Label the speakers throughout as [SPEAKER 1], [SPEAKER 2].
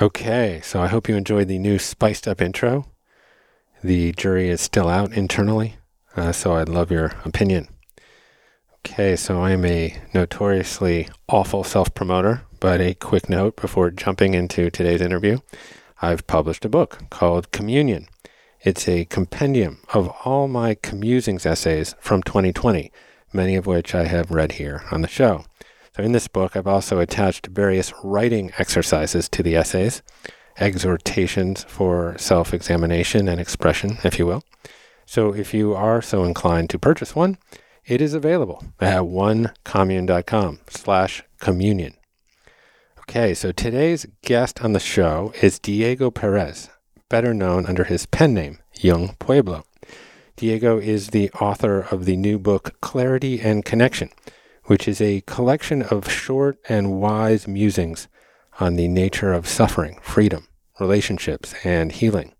[SPEAKER 1] Okay, so I hope you enjoyed the new spiced up intro. The jury is still out internally, uh, so I'd love your opinion. Okay, so I am a notoriously awful self promoter, but a quick note before jumping into today's interview. I've published a book called Communion. It's a compendium of all my commusings essays from 2020, many of which I have read here on the show. So in this book, I've also attached various writing exercises to the essays, exhortations for self examination and expression, if you will. So if you are so inclined to purchase one, it is available at onecommune.com slash communion. Okay, so today's guest on the show is Diego Perez, better known under his pen name, Yung Pueblo. Diego is the author of the new book, Clarity and Connection, which is a collection of short and wise musings on the nature of suffering, freedom, relationships, and healing.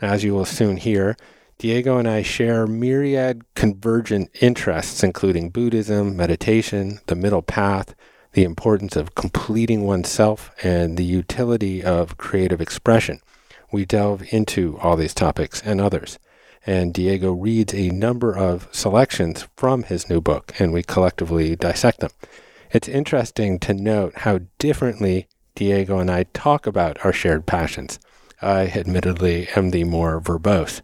[SPEAKER 1] As you will soon hear, Diego and I share myriad convergent interests, including Buddhism, meditation, the middle path, the importance of completing oneself, and the utility of creative expression. We delve into all these topics and others and Diego reads a number of selections from his new book, and we collectively dissect them. It's interesting to note how differently Diego and I talk about our shared passions. I admittedly am the more verbose.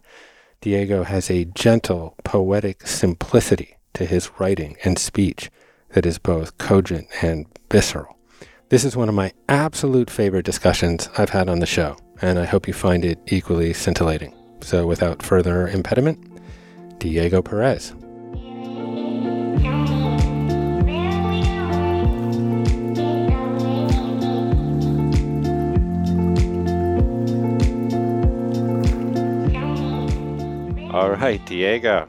[SPEAKER 1] Diego has a gentle, poetic simplicity to his writing and speech that is both cogent and visceral. This is one of my absolute favorite discussions I've had on the show, and I hope you find it equally scintillating. So, without further impediment, Diego Perez. All right, Diego.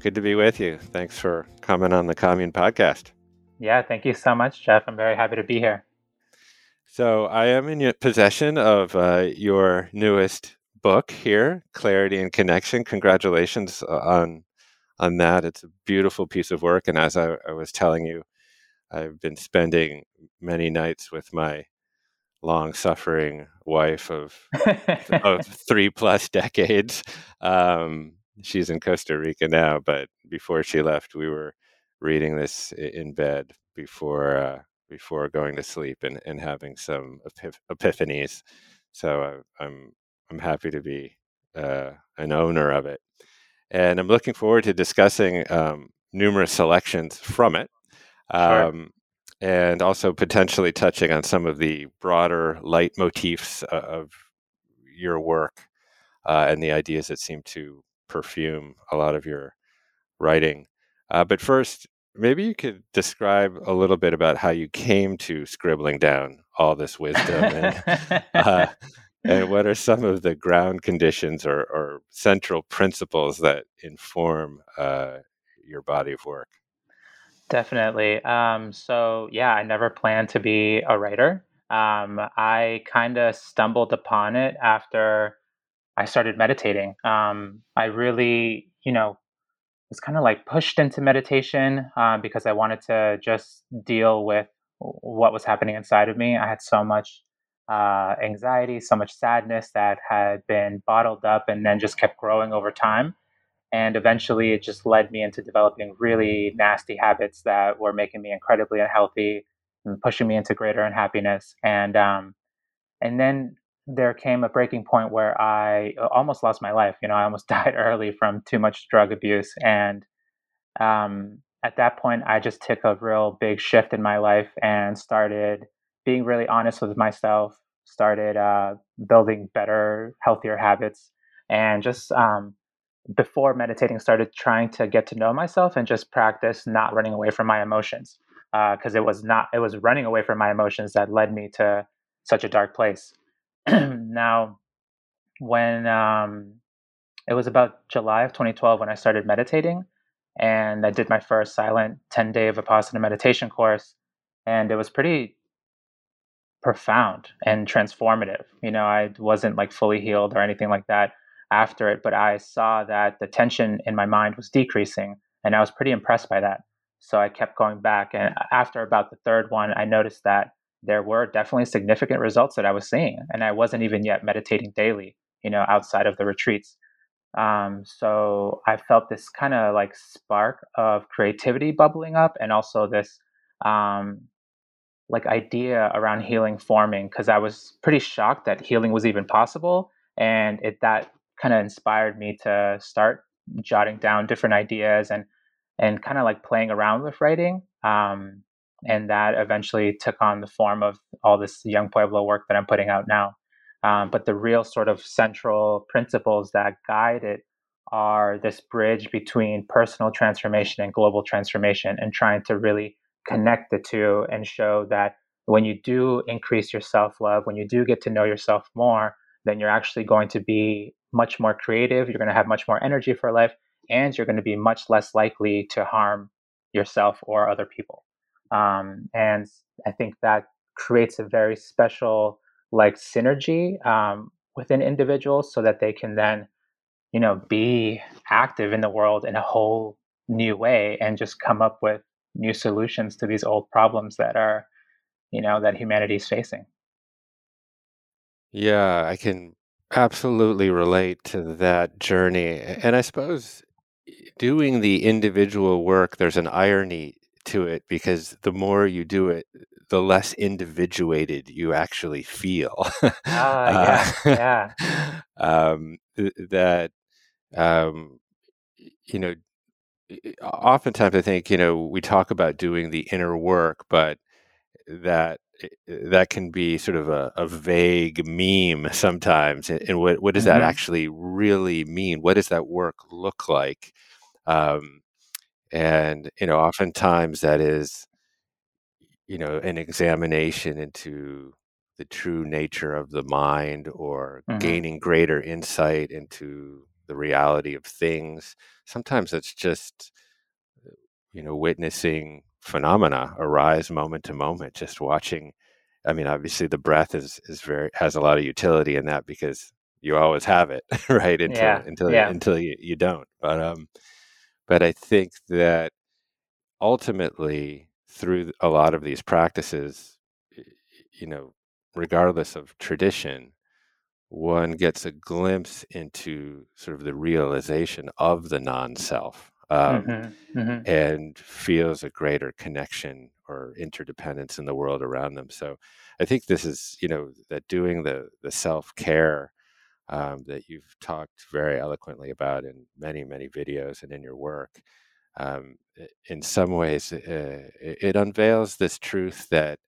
[SPEAKER 1] Good to be with you. Thanks for coming on the Commune podcast.
[SPEAKER 2] Yeah, thank you so much, Jeff. I'm very happy to be here.
[SPEAKER 1] So, I am in possession of uh, your newest book here, Clarity and Connection. Congratulations uh, on on that. It's a beautiful piece of work, and as I, I was telling you, I've been spending many nights with my long suffering wife of, of three plus decades. Um, she's in Costa Rica now, but before she left, we were reading this in bed before uh, before going to sleep and, and having some epiph- epiphanies. So uh, I'm I'm happy to be uh, an owner of it. And I'm looking forward to discussing um, numerous selections from it. Um, sure. And also potentially touching on some of the broader leitmotifs uh, of your work uh, and the ideas that seem to perfume a lot of your writing. Uh, but first, maybe you could describe a little bit about how you came to scribbling down all this wisdom and uh, and what are some of the ground conditions or, or central principles that inform uh, your body of work?
[SPEAKER 2] Definitely. Um, so, yeah, I never planned to be a writer. Um, I kind of stumbled upon it after I started meditating. Um, I really, you know, was kind of like pushed into meditation uh, because I wanted to just deal with what was happening inside of me. I had so much uh, anxiety, so much sadness that had been bottled up and then just kept growing over time. And eventually it just led me into developing really nasty habits that were making me incredibly unhealthy and pushing me into greater unhappiness. And, um, and then there came a breaking point where I almost lost my life. You know, I almost died early from too much drug abuse. And um, at that point, I just took a real big shift in my life and started being really honest with myself, started uh, building better, healthier habits, and just um, before meditating, started trying to get to know myself and just practice not running away from my emotions because uh, it was not it was running away from my emotions that led me to such a dark place. now, when um, it was about July of 2012 when I started meditating, and I did my first silent 10 day Vipassana meditation course, and it was pretty profound and transformative. You know, I wasn't like fully healed or anything like that after it, but I saw that the tension in my mind was decreasing, and I was pretty impressed by that. So I kept going back, and after about the third one, I noticed that there were definitely significant results that I was seeing, and I wasn't even yet meditating daily, you know, outside of the retreats. Um, so I felt this kind of like spark of creativity bubbling up, and also this um, like idea around healing forming because I was pretty shocked that healing was even possible, and it that kind of inspired me to start jotting down different ideas and and kind of like playing around with writing. Um, and that eventually took on the form of all this Yung Pueblo work that i'm putting out now um, but the real sort of central principles that guide it are this bridge between personal transformation and global transformation and trying to really connect the two and show that when you do increase your self-love when you do get to know yourself more then you're actually going to be much more creative you're going to have much more energy for life and you're going to be much less likely to harm yourself or other people. Um, and I think that creates a very special like synergy um, within individuals so that they can then, you know, be active in the world in a whole new way and just come up with new solutions to these old problems that are, you know, that humanity is facing.
[SPEAKER 1] Yeah, I can absolutely relate to that journey. And I suppose doing the individual work, there's an irony to it because the more you do it, the less individuated you actually feel.
[SPEAKER 2] Ah, yeah,
[SPEAKER 1] yeah. um, that, um, you know, oftentimes I think, you know, we talk about doing the inner work, but that that can be sort of a, a vague meme sometimes. And what, what does mm-hmm. that actually really mean? What does that work look like? Um, and you know oftentimes that is you know an examination into the true nature of the mind or mm-hmm. gaining greater insight into the reality of things sometimes it's just you know witnessing phenomena arise moment to moment just watching i mean obviously the breath is is very has a lot of utility in that because you always have it right until yeah. until yeah. until you, you don't but um but I think that ultimately, through a lot of these practices, you know, regardless of tradition, one gets a glimpse into sort of the realization of the non self um, mm-hmm, mm-hmm. and feels a greater connection or interdependence in the world around them. So I think this is, you know, that doing the, the self care um, that you've talked very eloquently about in many, many videos and in your work. Um, in some ways, uh, it unveils this truth that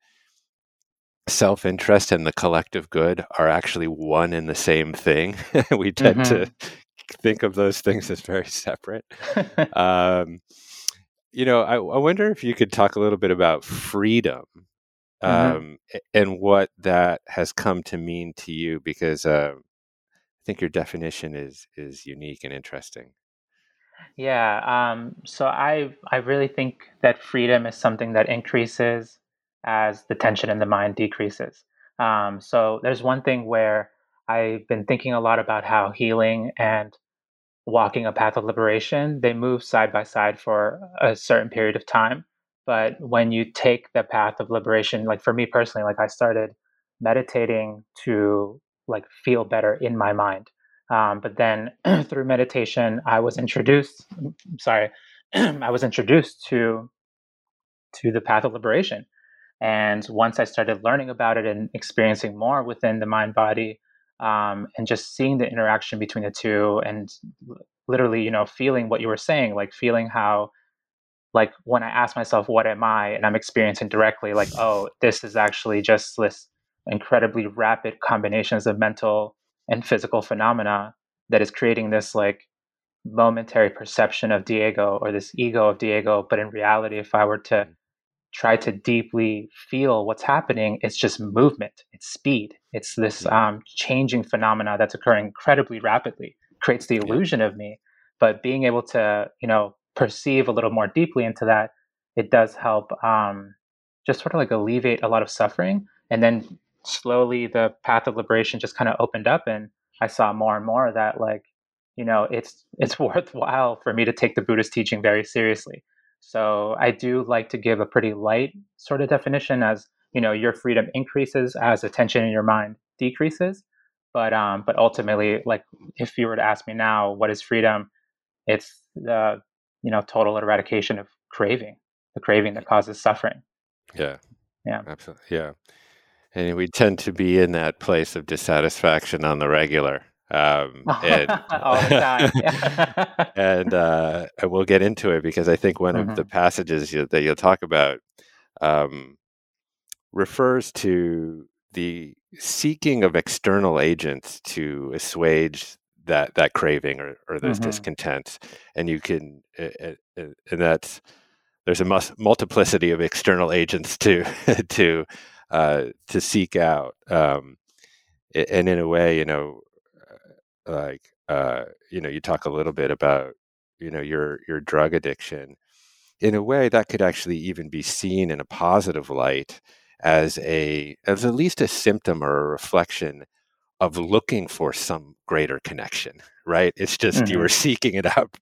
[SPEAKER 1] self interest and the collective good are actually one and the same thing. we tend mm-hmm. to think of those things as very separate. um, you know, I, I, wonder if you could talk a little bit about freedom mm-hmm. um, mm-hmm. and what that has come to mean to you, because uh, I think your definition is is unique and interesting.
[SPEAKER 2] Yeah. Um, so I I really think that freedom is something that increases as the tension in the mind decreases. Um, so there's one thing where I've been thinking a lot about how healing and walking a path of liberation they move side by side for a certain period of time. But when you take the path of liberation, like for me personally, like I started meditating to like feel better in my mind. Um, but then through meditation, I was introduced. Sorry, I was introduced to to the path of liberation. And once I started learning about it and experiencing more within the mind body, um, and just seeing the interaction between the two, and literally, you know, feeling what you were saying, like feeling how, like when I ask myself, "What am I?" and I'm experiencing directly, like, "Oh, this is actually just this incredibly rapid combinations of mental and physical phenomena that is creating this like momentary perception of Diego or this ego of Diego. But in reality, if I were to mm. Try to deeply feel what's happening, it's just movement, it's speed, it's this um, changing phenomena that's occurring incredibly rapidly, creates the illusion of me. But being able to, you know, perceive a little more deeply into that, it does help um, just sort of like alleviate a lot of suffering. And then slowly the path of liberation just kind of opened up and I saw more and more that like, you know, it's it's worthwhile for me to take the Buddhist teaching very seriously. So I do like to give a pretty light sort of definition as, you know, your freedom increases as attention in your mind decreases. But um, but ultimately, like if you were to ask me now, what is freedom? It's the you know total eradication of craving, the craving that causes suffering.
[SPEAKER 1] Yeah.
[SPEAKER 2] Yeah.
[SPEAKER 1] Absolutely. Yeah and we tend to be in that place of dissatisfaction on the regular. Um, and,
[SPEAKER 2] All the time.
[SPEAKER 1] and uh, we'll get into it because I think one mm-hmm. of the mm-hmm. passages you, that you'll talk about um, refers to the seeking of external agents to assuage that that craving or, or those mm-hmm. discontents, and you can, and that's there's a multiplicity of external agents to to uh, to seek out. Um, and in a way, you know, uh, like uh, you know, you talk a little bit about you know your your drug addiction. In a way, that could actually even be seen in a positive light as a as at least a symptom or a reflection of looking for some greater connection. Right? It's just mm-hmm. you were seeking it out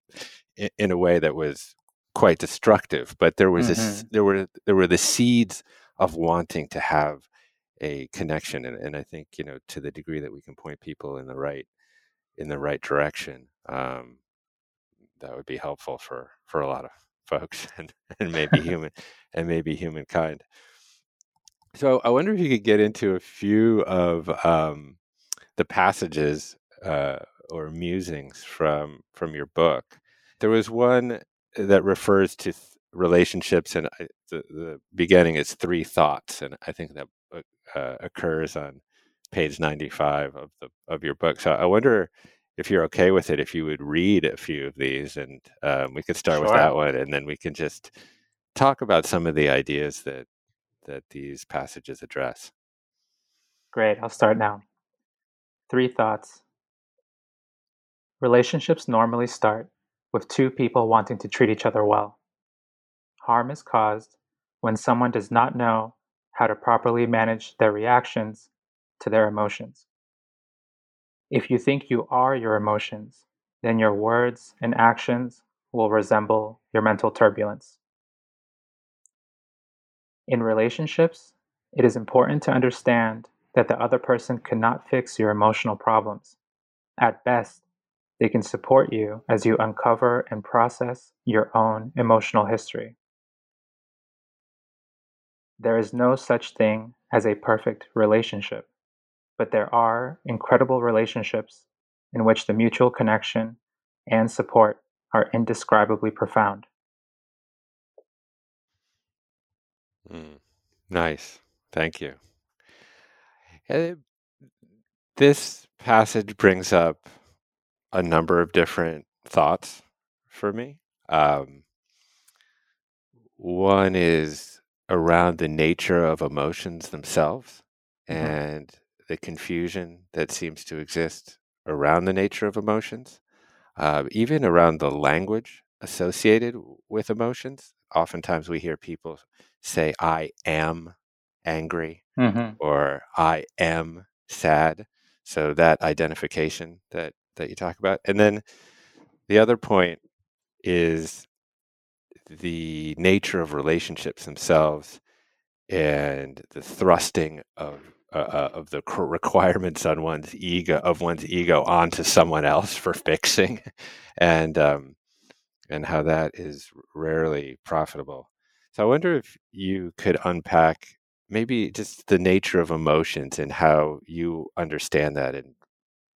[SPEAKER 1] in, in, a way that was quite destructive, but there was mm-hmm. this there were there were the seeds of wanting to have a connection and, and i think you know to the degree that we can point people in the right in the right direction um, that would be helpful for for a lot of folks and, and maybe human and maybe humankind. So i wonder if you could get into a few of um, the passages uh, or musings from from your book. There was one that refers to relationships and I, the, the beginning is three thoughts and i think that uh, occurs on page 95 of the of your book so i wonder if you're okay with it if you would read a few of these and um, we could start sure. with that one and then we can just talk about some of the ideas that that these passages address.
[SPEAKER 2] Great i'll start now. Three thoughts. Relationships normally start with two people wanting to treat each other well. Harm is caused when someone does not know how to properly manage their reactions to their emotions. If you think you are your emotions, then your words and actions will resemble your mental turbulence. In relationships, it is important to understand that the other person cannot fix your emotional problems. At best, they can support you as you uncover and process your own emotional history. There is no such thing as a perfect relationship, but there are incredible relationships in which the mutual connection and support are indescribably profound.
[SPEAKER 1] Mm, nice. Thank you. Uh, this passage brings up a number of different thoughts for me. Um, one is around the nature of emotions themselves mm-hmm. and the confusion that seems to exist around the nature of emotions. uh, even around the language associated with emotions. Oftentimes we hear people say, I am angry
[SPEAKER 2] Mm-hmm.
[SPEAKER 1] or I am sad. So that identification that, that you talk about. And then the other point is the nature of relationships themselves and the thrusting of uh, uh, of the requirements on one's ego of one's ego onto someone else for fixing, and um, and how that is rarely profitable. So I wonder if you could unpack maybe just the nature of emotions and how you understand that and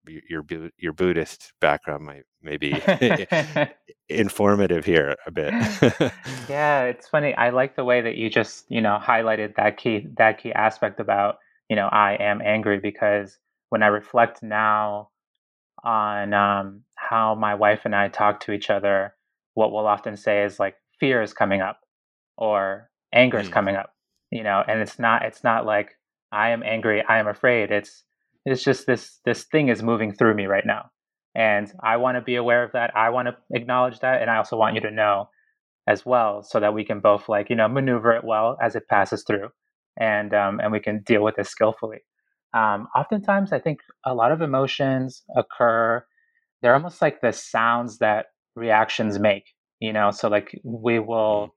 [SPEAKER 1] your your Buddhist background might maybe informative here a bit.
[SPEAKER 2] yeah, it's funny. I like the way that you just, you know, highlighted that key that key aspect about, you know, I am angry because when I reflect now on um, how my wife and I talk to each other, what we'll often say is like fear is coming up or anger is
[SPEAKER 1] Mm.
[SPEAKER 2] coming up, you know, and it's not it's not like I am angry, I am afraid. It's it's just this this thing is moving through me right now. And I want to be aware of that. I want to acknowledge that and I also want you to know as well so that we can both like, you know, maneuver it well as it passes through and um and we can deal with this skillfully. Um, oftentimes, I think a lot of emotions occur. They're almost like the sounds that reactions make. You know, so like we will,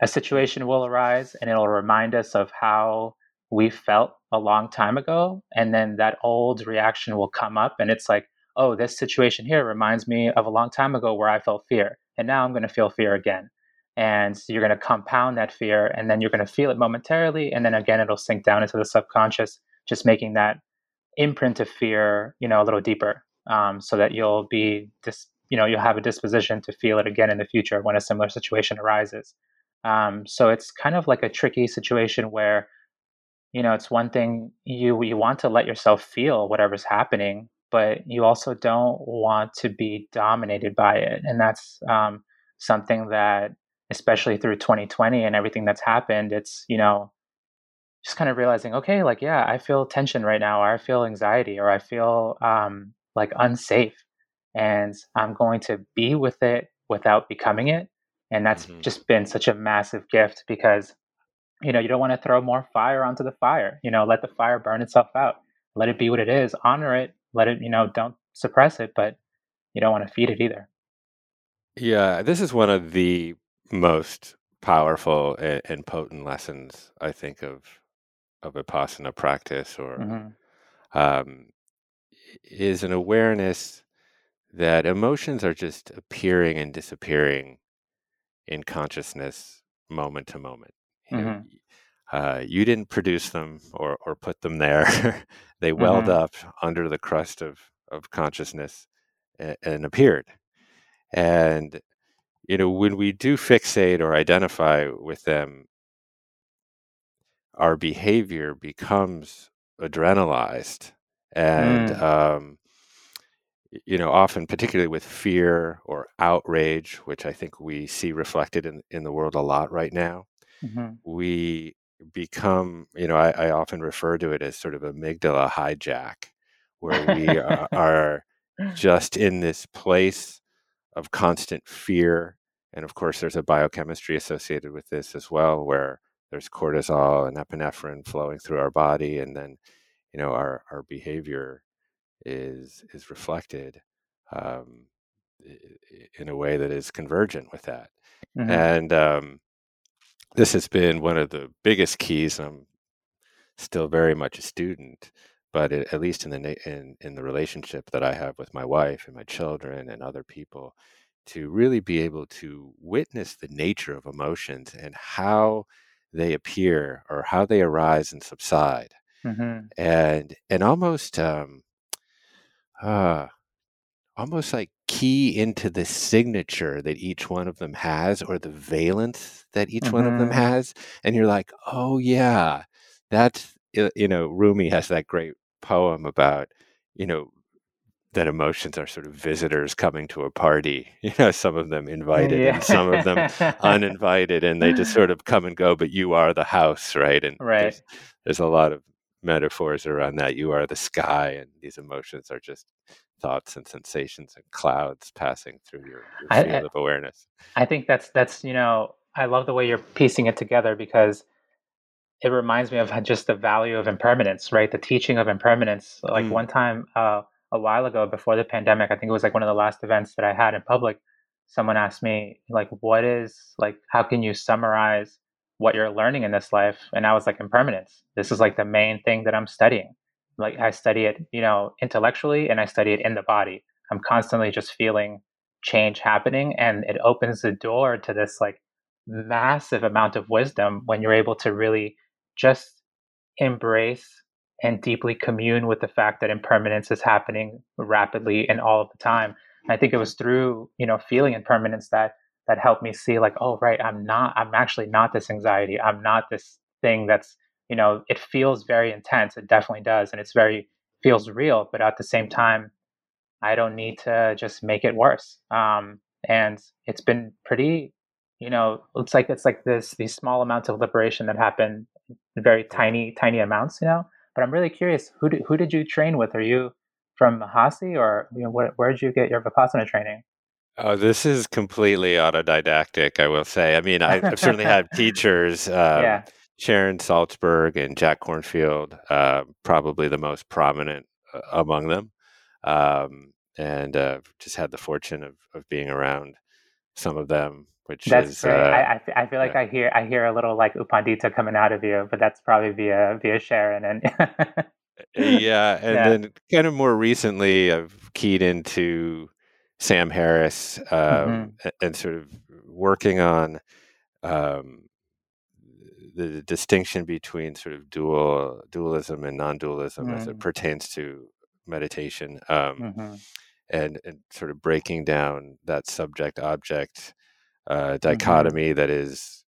[SPEAKER 2] a situation will arise, and it'll remind us of how we felt a long time ago, and then that old reaction will come up, and it's like, oh, this situation here reminds me of a long time ago where I felt fear, and now I'm going to feel fear again. And so you're going to compound that fear, and then you're going to feel it momentarily, and then again it'll sink down into the subconscious just making that imprint of fear, you know, a little deeper, um, so that you'll be dis- you know, you'll have a disposition to feel it again in the future when a similar situation arises. Um, so it's kind of like a tricky situation where, you know, it's one thing you you want to let yourself feel whatever's happening, but you also don't want to be dominated by it, and that's um, something that, especially through 2020 and everything that's happened, it's you know just kind of realizing, okay, like, yeah, I feel tension right now, or I feel anxiety, or I feel um, like unsafe. And I'm going to be with it without becoming it. And that's
[SPEAKER 1] Mhm.
[SPEAKER 2] just been such a massive gift because, you know, you don't want to throw more fire onto the fire. You know, let the fire burn itself out. Let it be what it is. Honor it. Let it, you know, don't suppress it, but you don't want to feed it either.
[SPEAKER 1] Yeah, this is one of the most powerful and, and potent lessons I think of of vipassana practice, or
[SPEAKER 2] hmm
[SPEAKER 1] um, is an awareness that emotions are just appearing and disappearing in consciousness moment to moment. You know,
[SPEAKER 2] hmm
[SPEAKER 1] uh, you didn't produce them or or put them there; they welled
[SPEAKER 2] hmm
[SPEAKER 1] up under the crust of of consciousness and, and appeared. And you know, when we do fixate or identify with them, our behavior becomes adrenalized and
[SPEAKER 2] Mm.
[SPEAKER 1] um, you know often particularly with fear or outrage which i think we see reflected in, in the world a lot right now
[SPEAKER 2] hmm
[SPEAKER 1] we become you know I, I often refer to it as sort of amygdala hijack where we are, are just in this place of constant fear. And of course, there's a biochemistry associated with this as well, where there's cortisol and epinephrine flowing through our body, and then you know our our behavior is is reflected um, in a way that is convergent with that.
[SPEAKER 2] hmm
[SPEAKER 1] And um, this has been one of the biggest keys. I'm still very much a student, but it, at least in the in in the relationship that I have with my wife and my children and other people, to really be able to witness the nature of emotions and how they appear or how they arise and subside,
[SPEAKER 2] hmm
[SPEAKER 1] and and almost um, uh, almost like key into the signature that each one of them has or the valence that each one of them
[SPEAKER 2] hmm
[SPEAKER 1] has and you're like oh yeah that's you know rumi has that great poem about you know that emotions are sort of visitors coming to a party you know some of them invited and some of them uninvited and they just sort of come and go but you are the house right and
[SPEAKER 2] Right.
[SPEAKER 1] there's there's a lot of metaphors around that you are the sky and these emotions are just thoughts and sensations and clouds passing through your, your
[SPEAKER 2] I,
[SPEAKER 1] field of awareness.
[SPEAKER 2] I think that's that's you know I love the way you're piecing it together because it reminds me of just the value of impermanence, right? The teaching of impermanence. Like
[SPEAKER 1] Mm.
[SPEAKER 2] one time uh, a while ago before the pandemic, I think it was like one of the last events that I had in public. Someone asked me like, "What is like? How can you summarize what you're learning in this life?" And I was like, "Impermanence. This is like the main thing that I'm studying. Like I study it, you know, intellectually, and I study it in the body. I'm constantly just feeling change happening, and it opens the door to this like massive amount of wisdom when you're able to really just embrace and deeply commune with the fact that impermanence is happening rapidly and all of the time. And I think it was through, you know, feeling impermanence that that helped me see like, oh right, I'm not I'm actually not this anxiety. I'm not this thing that's, you know, it feels very intense. It definitely does. And it's very feels real, but at the same time, I don't need to just make it worse. Um, and it's been pretty, you know, it's like it's like this these small amounts of liberation that happen very tiny tiny amounts, you know. But I'm really curious, who did, who did you train with? Are you from Mahasi, or you know, where, where did you get your Vipassana training?
[SPEAKER 1] Oh, this is completely autodidactic, I will say. I mean, I, I've certainly had teachers, um,
[SPEAKER 2] yeah,
[SPEAKER 1] Sharon Salzberg and Jack Kornfield, uh, probably the most prominent uh, among them. Um, and uh, just had the fortune of, of being around some of them, which
[SPEAKER 2] that's
[SPEAKER 1] is,
[SPEAKER 2] great.
[SPEAKER 1] uh,
[SPEAKER 2] I, I, I feel like
[SPEAKER 1] yeah.
[SPEAKER 2] I hear I hear a little like U Pandita coming out of you, but that's probably via via Sharon and
[SPEAKER 1] yeah. And
[SPEAKER 2] yeah.
[SPEAKER 1] then kind of more recently, I've keyed into Sam Harris um,
[SPEAKER 2] Mhm.
[SPEAKER 1] and sort of working on um, the distinction between sort of dual dualism and non-dualism as it
[SPEAKER 2] Mm.
[SPEAKER 1] pertains to meditation um,
[SPEAKER 2] Mhm.
[SPEAKER 1] and, and sort of breaking down that subject object uh,
[SPEAKER 2] Mm-hmm.
[SPEAKER 1] dichotomy that is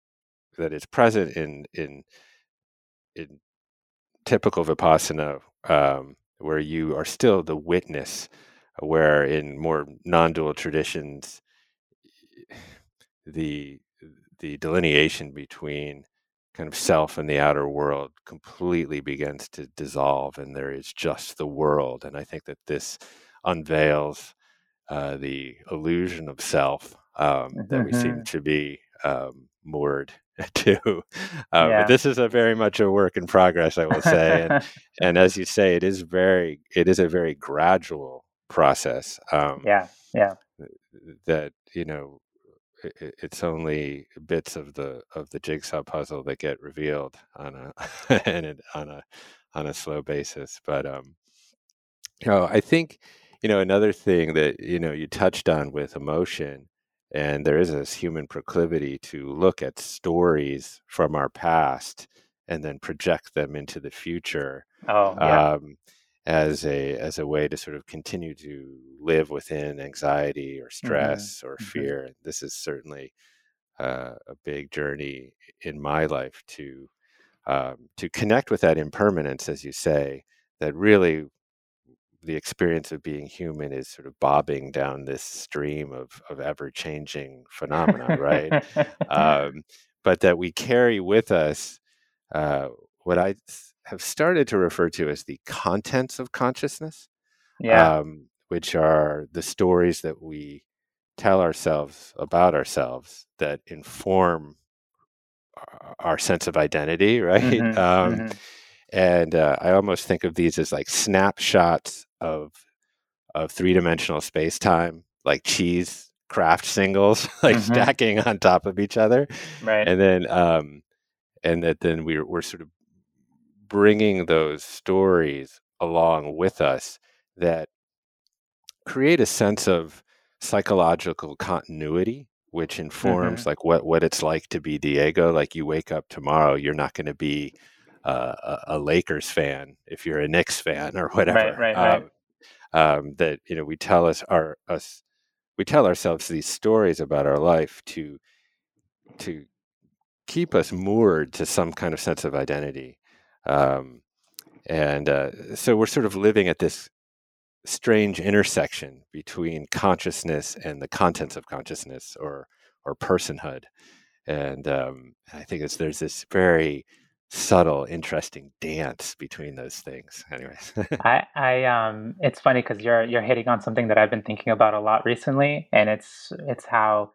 [SPEAKER 1] that is present in in in typical vipassana um, where you are still the witness where in more non-dual traditions the the delineation between kind of self and the outer world completely begins to dissolve and there is just the world and i think that this unveils uh, the illusion of self um, that we seem
[SPEAKER 2] Mhm.
[SPEAKER 1] to be um, moored to uh,
[SPEAKER 2] Yeah.
[SPEAKER 1] but this is a very much a work in progress i will say and, and as you say it is very it is a very gradual process um,
[SPEAKER 2] yeah, yeah.
[SPEAKER 1] that you know i- i- it's only bits of the of the jigsaw puzzle that get revealed on a and it, on a on a slow basis but um you know i think you know another thing that you know you touched on with emotion and there is this human proclivity to look at stories from our past and then project them into the future
[SPEAKER 2] Oh, yeah.
[SPEAKER 1] um, as a as a way to sort of continue to live within anxiety or stress or
[SPEAKER 2] mhm.
[SPEAKER 1] fear. This is certainly uh, a big journey in my life to um, to connect with that impermanence, as you say. That really the experience of being human is sort of bobbing down this stream of of ever changing phenomena, right? um, but that we carry with us uh, I have started to refer to as the contents of consciousness,
[SPEAKER 2] yeah.
[SPEAKER 1] um, which are the stories that we tell ourselves about ourselves that inform our- sense of identity, right?
[SPEAKER 2] Mhm,
[SPEAKER 1] Um,
[SPEAKER 2] mhm.
[SPEAKER 1] And uh, I almost think of these as like snapshots of of three dimensional space time, like cheese Kraft singles, like
[SPEAKER 2] Mhm.
[SPEAKER 1] stacking on top of each other
[SPEAKER 2] Right.
[SPEAKER 1] and then um and that then we're we're sort of bringing those stories along with us that create a sense of psychological continuity which informs
[SPEAKER 2] Mm-hmm.
[SPEAKER 1] like what what it's like to be Diego like you wake up tomorrow you're not going to be a, a Lakers fan if you're a Knicks fan or whatever
[SPEAKER 2] right, right.
[SPEAKER 1] um, um, that you know we tell us our us we tell ourselves these stories about our life to to keep us moored to some kind of sense of identity. Um, and uh, so we're sort of living at this strange intersection between consciousness and the contents of consciousness or or personhood. And um, I think it's, there's this very subtle, interesting dance between those things. Anyways,
[SPEAKER 2] I, I, um, it's funny because you're you're hitting on something that I've been thinking about a lot recently, and it's it's how,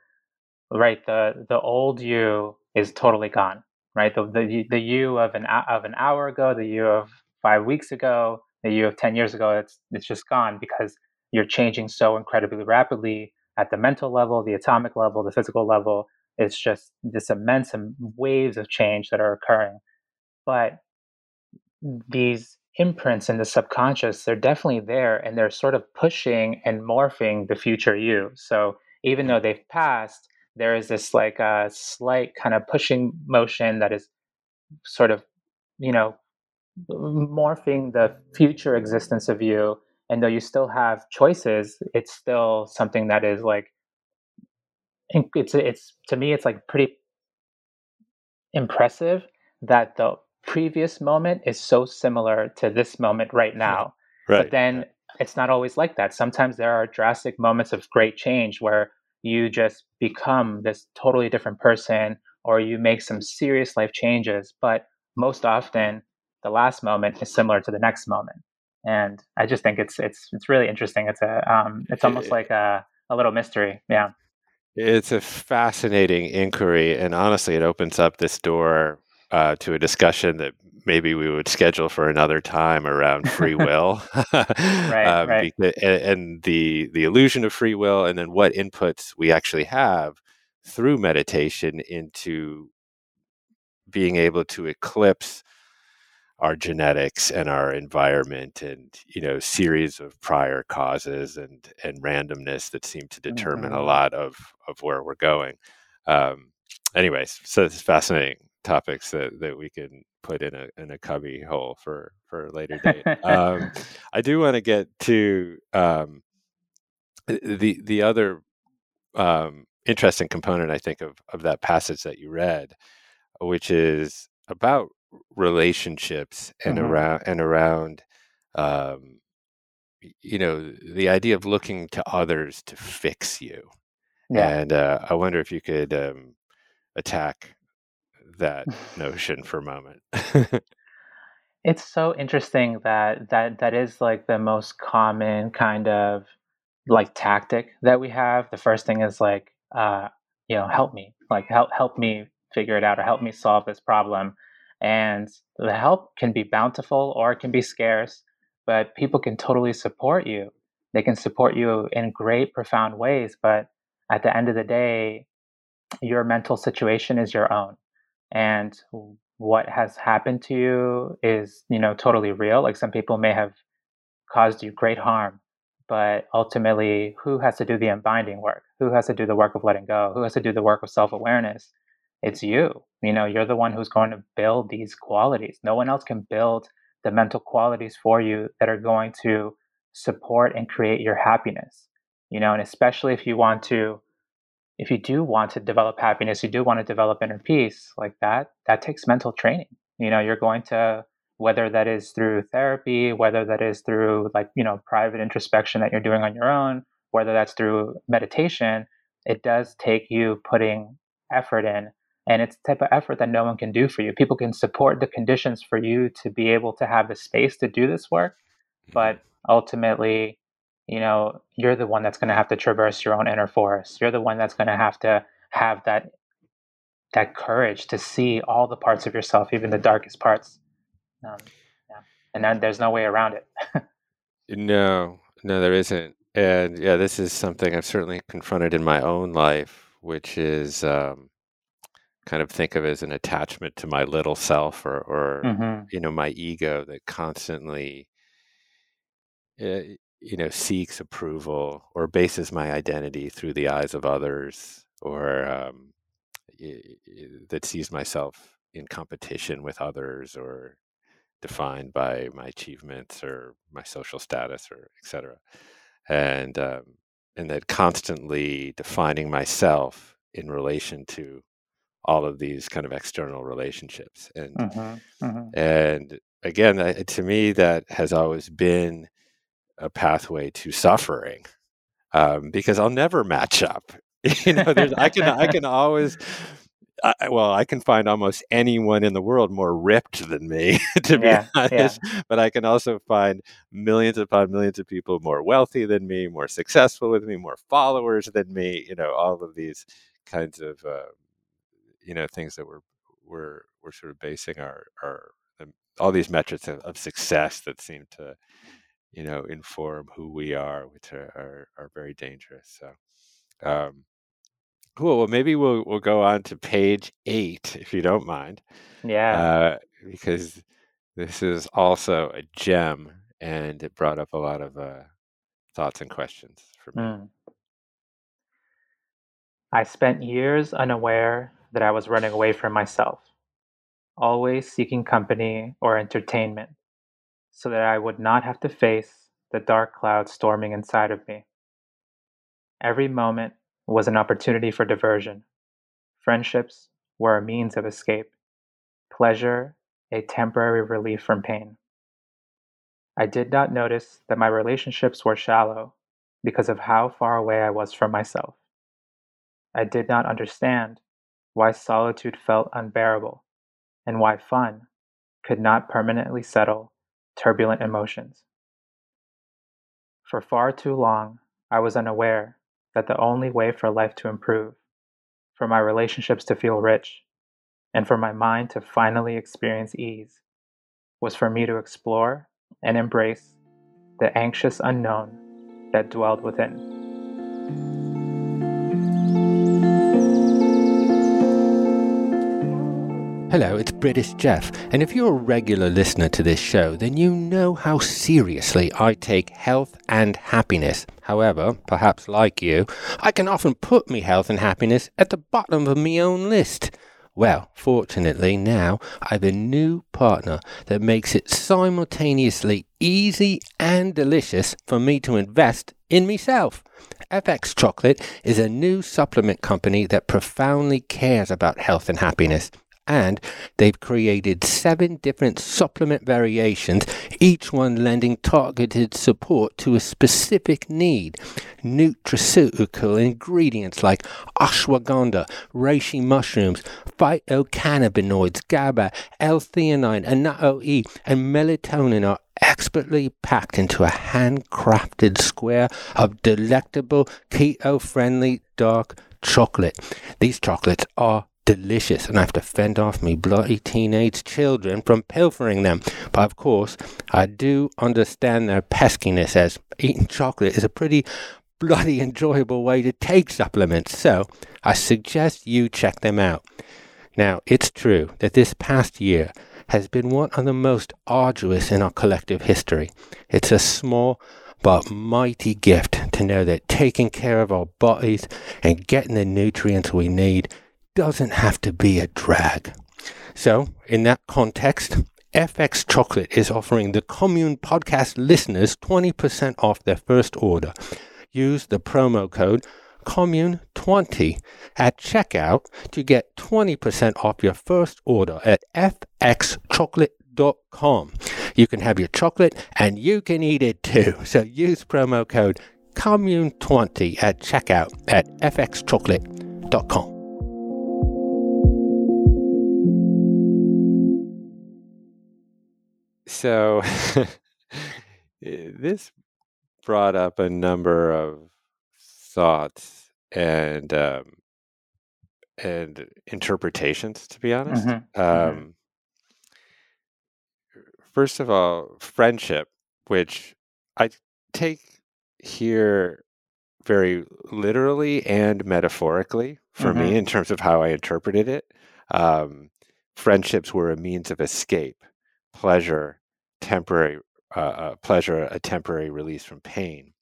[SPEAKER 2] right, the the old you is totally gone, right? The the the you of an of an hour ago, the you of five weeks ago, the you of ten years ago, it's it's just gone because you're changing so incredibly rapidly at the mental level, the atomic level, the physical level. It's just this immense waves of change that are occurring but these imprints in the subconscious they're definitely there and they're sort of pushing and morphing the future you. So even though they've passed there is this like a uh, slight kind of pushing motion that is sort of you know morphing the future existence of you and though you still have choices it's still something that is like it's it's to me it's like pretty impressive that the previous moment is so similar to this moment right now. Right. But then right. it's not always like that. Sometimes there are drastic moments of great change where you just become this totally different person or you make some serious life changes. But most often, the last moment is similar to the next moment. And I just think it's it's it's really interesting. It's a um, it's almost like a, a little mystery. Yeah.
[SPEAKER 1] It's a fascinating inquiry, and honestly, it opens up this door uh, to a discussion that maybe we would schedule for another time around free will,
[SPEAKER 2] right, um, right.
[SPEAKER 1] And, and the the illusion of free will, and then what inputs we actually have through meditation into being able to eclipse our genetics and our environment and you know series of prior causes and and randomness that seem to determine mm-hmm. a lot of of where we're going um anyways so it's fascinating topics that, that we can put in a in a cubby hole for for a later date. um, I do want to get to um, the the other um, interesting component I think of of that passage that you read, which is about relationships and mm-hmm. around and around um, you know the idea of looking to others to fix you. Yeah. And uh, I wonder if you could um, attack that notion for a moment.
[SPEAKER 2] it's so interesting that that that is like the most common kind of like tactic that we have. The first thing is like, uh, you know, help me, like help help me figure it out or help me solve this problem. And the help can be bountiful or it can be scarce, but people can totally support you. They can support you in great, profound ways. But at the end of the day, your mental situation is your own and what has happened to you is you know totally real like some people may have caused you great harm but ultimately who has to do the unbinding work? Who has to do the work of letting go? Who has to do the work of self-awareness? It's you you know you're the one who's going to build these qualities. No one else can build the mental qualities for you that are going to support and create your happiness you know and especially if you want to if you do want to develop happiness, you do want to develop inner peace, like that, that takes mental training. You know, you're going to, whether that is through therapy, whether that is through like, you know, private introspection that you're doing on your own, whether that's through meditation, it does take you putting effort in. And it's the type of effort that no one can do for you. People can support the conditions for you to be able to have the space to do this work. Mm-hmm. But ultimately, you know, you're the one that's going to have to traverse your own inner forest. You're the one that's going to have to have that that courage to see all the parts of yourself, even the darkest parts. Um, yeah. And then there's no way around it.
[SPEAKER 1] no, no, there isn't. And yeah, this is something I've certainly confronted in my own life, which is um, kind of think of as an attachment to my little self or, or mm-hmm. you know, my ego that constantly eh, you know seeks approval or bases my identity through the eyes of others or um, that sees myself in competition with others or defined by my achievements or my social status or etc and um, and that constantly defining myself in relation to all of these kind of external relationships and uh-huh, uh-huh. and again to me that has always been a pathway to suffering um, because I'll never match up. you know, I can I can always I, well, I can find almost anyone in the world more ripped than me, to be yeah, honest. Yeah. But I can also find millions upon millions of people more wealthy than me, more successful with me, more followers than me. You know, all of these kinds of uh, you know things that we're we're we're sort of basing our our um, all these metrics of, of success that seem to you know inform who we are, which are are, are very dangerous. So. Um, Cool. Well, maybe we'll we'll go on to page eight, if you don't mind.
[SPEAKER 2] Yeah.
[SPEAKER 1] Uh, because this is also a gem, and it brought up a lot of uh, thoughts and questions for me. Mm.
[SPEAKER 2] I spent years unaware that I was running away from myself, always seeking company or entertainment, so that I would not have to face the dark clouds storming inside of me. Every moment was an opportunity for diversion. Friendships were a means of escape, pleasure, a temporary relief from pain. I did not notice that my relationships were shallow because of how far away I was from myself. I did not understand why solitude felt unbearable and why fun could not permanently settle turbulent emotions. For far too long, I was unaware that the only way for life to improve, for my relationships to feel rich, and for my mind to finally experience ease was for me to explore and embrace the anxious unknown that dwelled within.
[SPEAKER 1] Hello, it's British Jeff, and if you're a regular listener to this show, then you know how seriously I take health and happiness. However, perhaps like you, I can often put me health and happiness at the bottom of me own list. Well, fortunately, now I've a new partner that makes it simultaneously easy and delicious for me to invest in myself. FX Chocolate is a new supplement company that profoundly cares about health and happiness and they've created seven different supplement variations, each one lending targeted support to a specific need. Nutraceutical ingredients like ashwagandha, reishi mushrooms, phytocannabinoids, GABA, L-theanine, anat-o-E, and melatonin are expertly packed into a handcrafted square of delectable keto-friendly dark chocolate. These chocolates are delicious and I have to fend off me bloody teenage children from pilfering them. But of course, I do understand their peskiness as eating chocolate is a pretty bloody enjoyable way to take supplements. So I suggest you check them out. Now, it's true that this past year has been one of the most arduous in our collective history. It's a small but mighty gift to know that taking care of our bodies and getting the nutrients we need doesn't have to be a drag. So, in that context, FX Chocolate is offering the Commune podcast listeners 20% off their first order. Use the promo code commune20 at checkout to get 20% off your first order at fxchocolate.com. You can have your chocolate and you can eat it too. So use promo code commune20 at checkout at fxchocolate.com. So this brought up a number of thoughts and um, and interpretations. To be honest, mm-hmm. mm-hmm. Um, first of all, friendship, which I take here very literally and metaphorically for mm-hmm. me in terms of how I interpreted it. Um, friendships were a means of escape, pleasure, temporary uh, uh, pleasure, a temporary release from pain.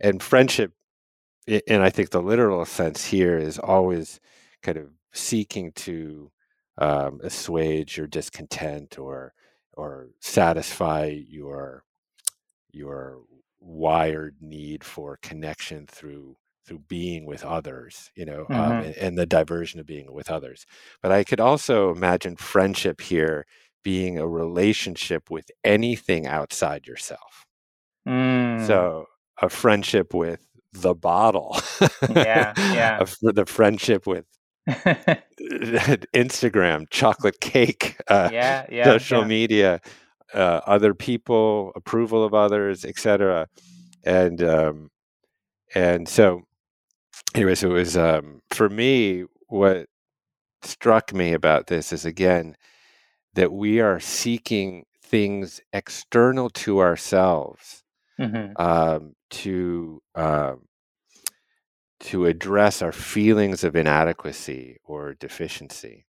[SPEAKER 1] And friendship, and I think the literal sense here is always kind of seeking to um, assuage your discontent or or satisfy your your wired need for connection through through being with others you know um, mm-hmm. um, and, and, the diversion of being with others but i could also imagine friendship here being a relationship with anything outside yourself. Mm. So a friendship with the bottle.
[SPEAKER 2] yeah, yeah.
[SPEAKER 1] the friendship with Instagram, chocolate cake, uh,
[SPEAKER 2] yeah, yeah,
[SPEAKER 1] social
[SPEAKER 2] yeah.
[SPEAKER 1] media, uh, other people, approval of others, etc. And um, and so, anyways, it was um, for me. What struck me about this is again that we are seeking things external to ourselves
[SPEAKER 2] hmm
[SPEAKER 1] um, to um, to address our feelings of inadequacy or deficiency,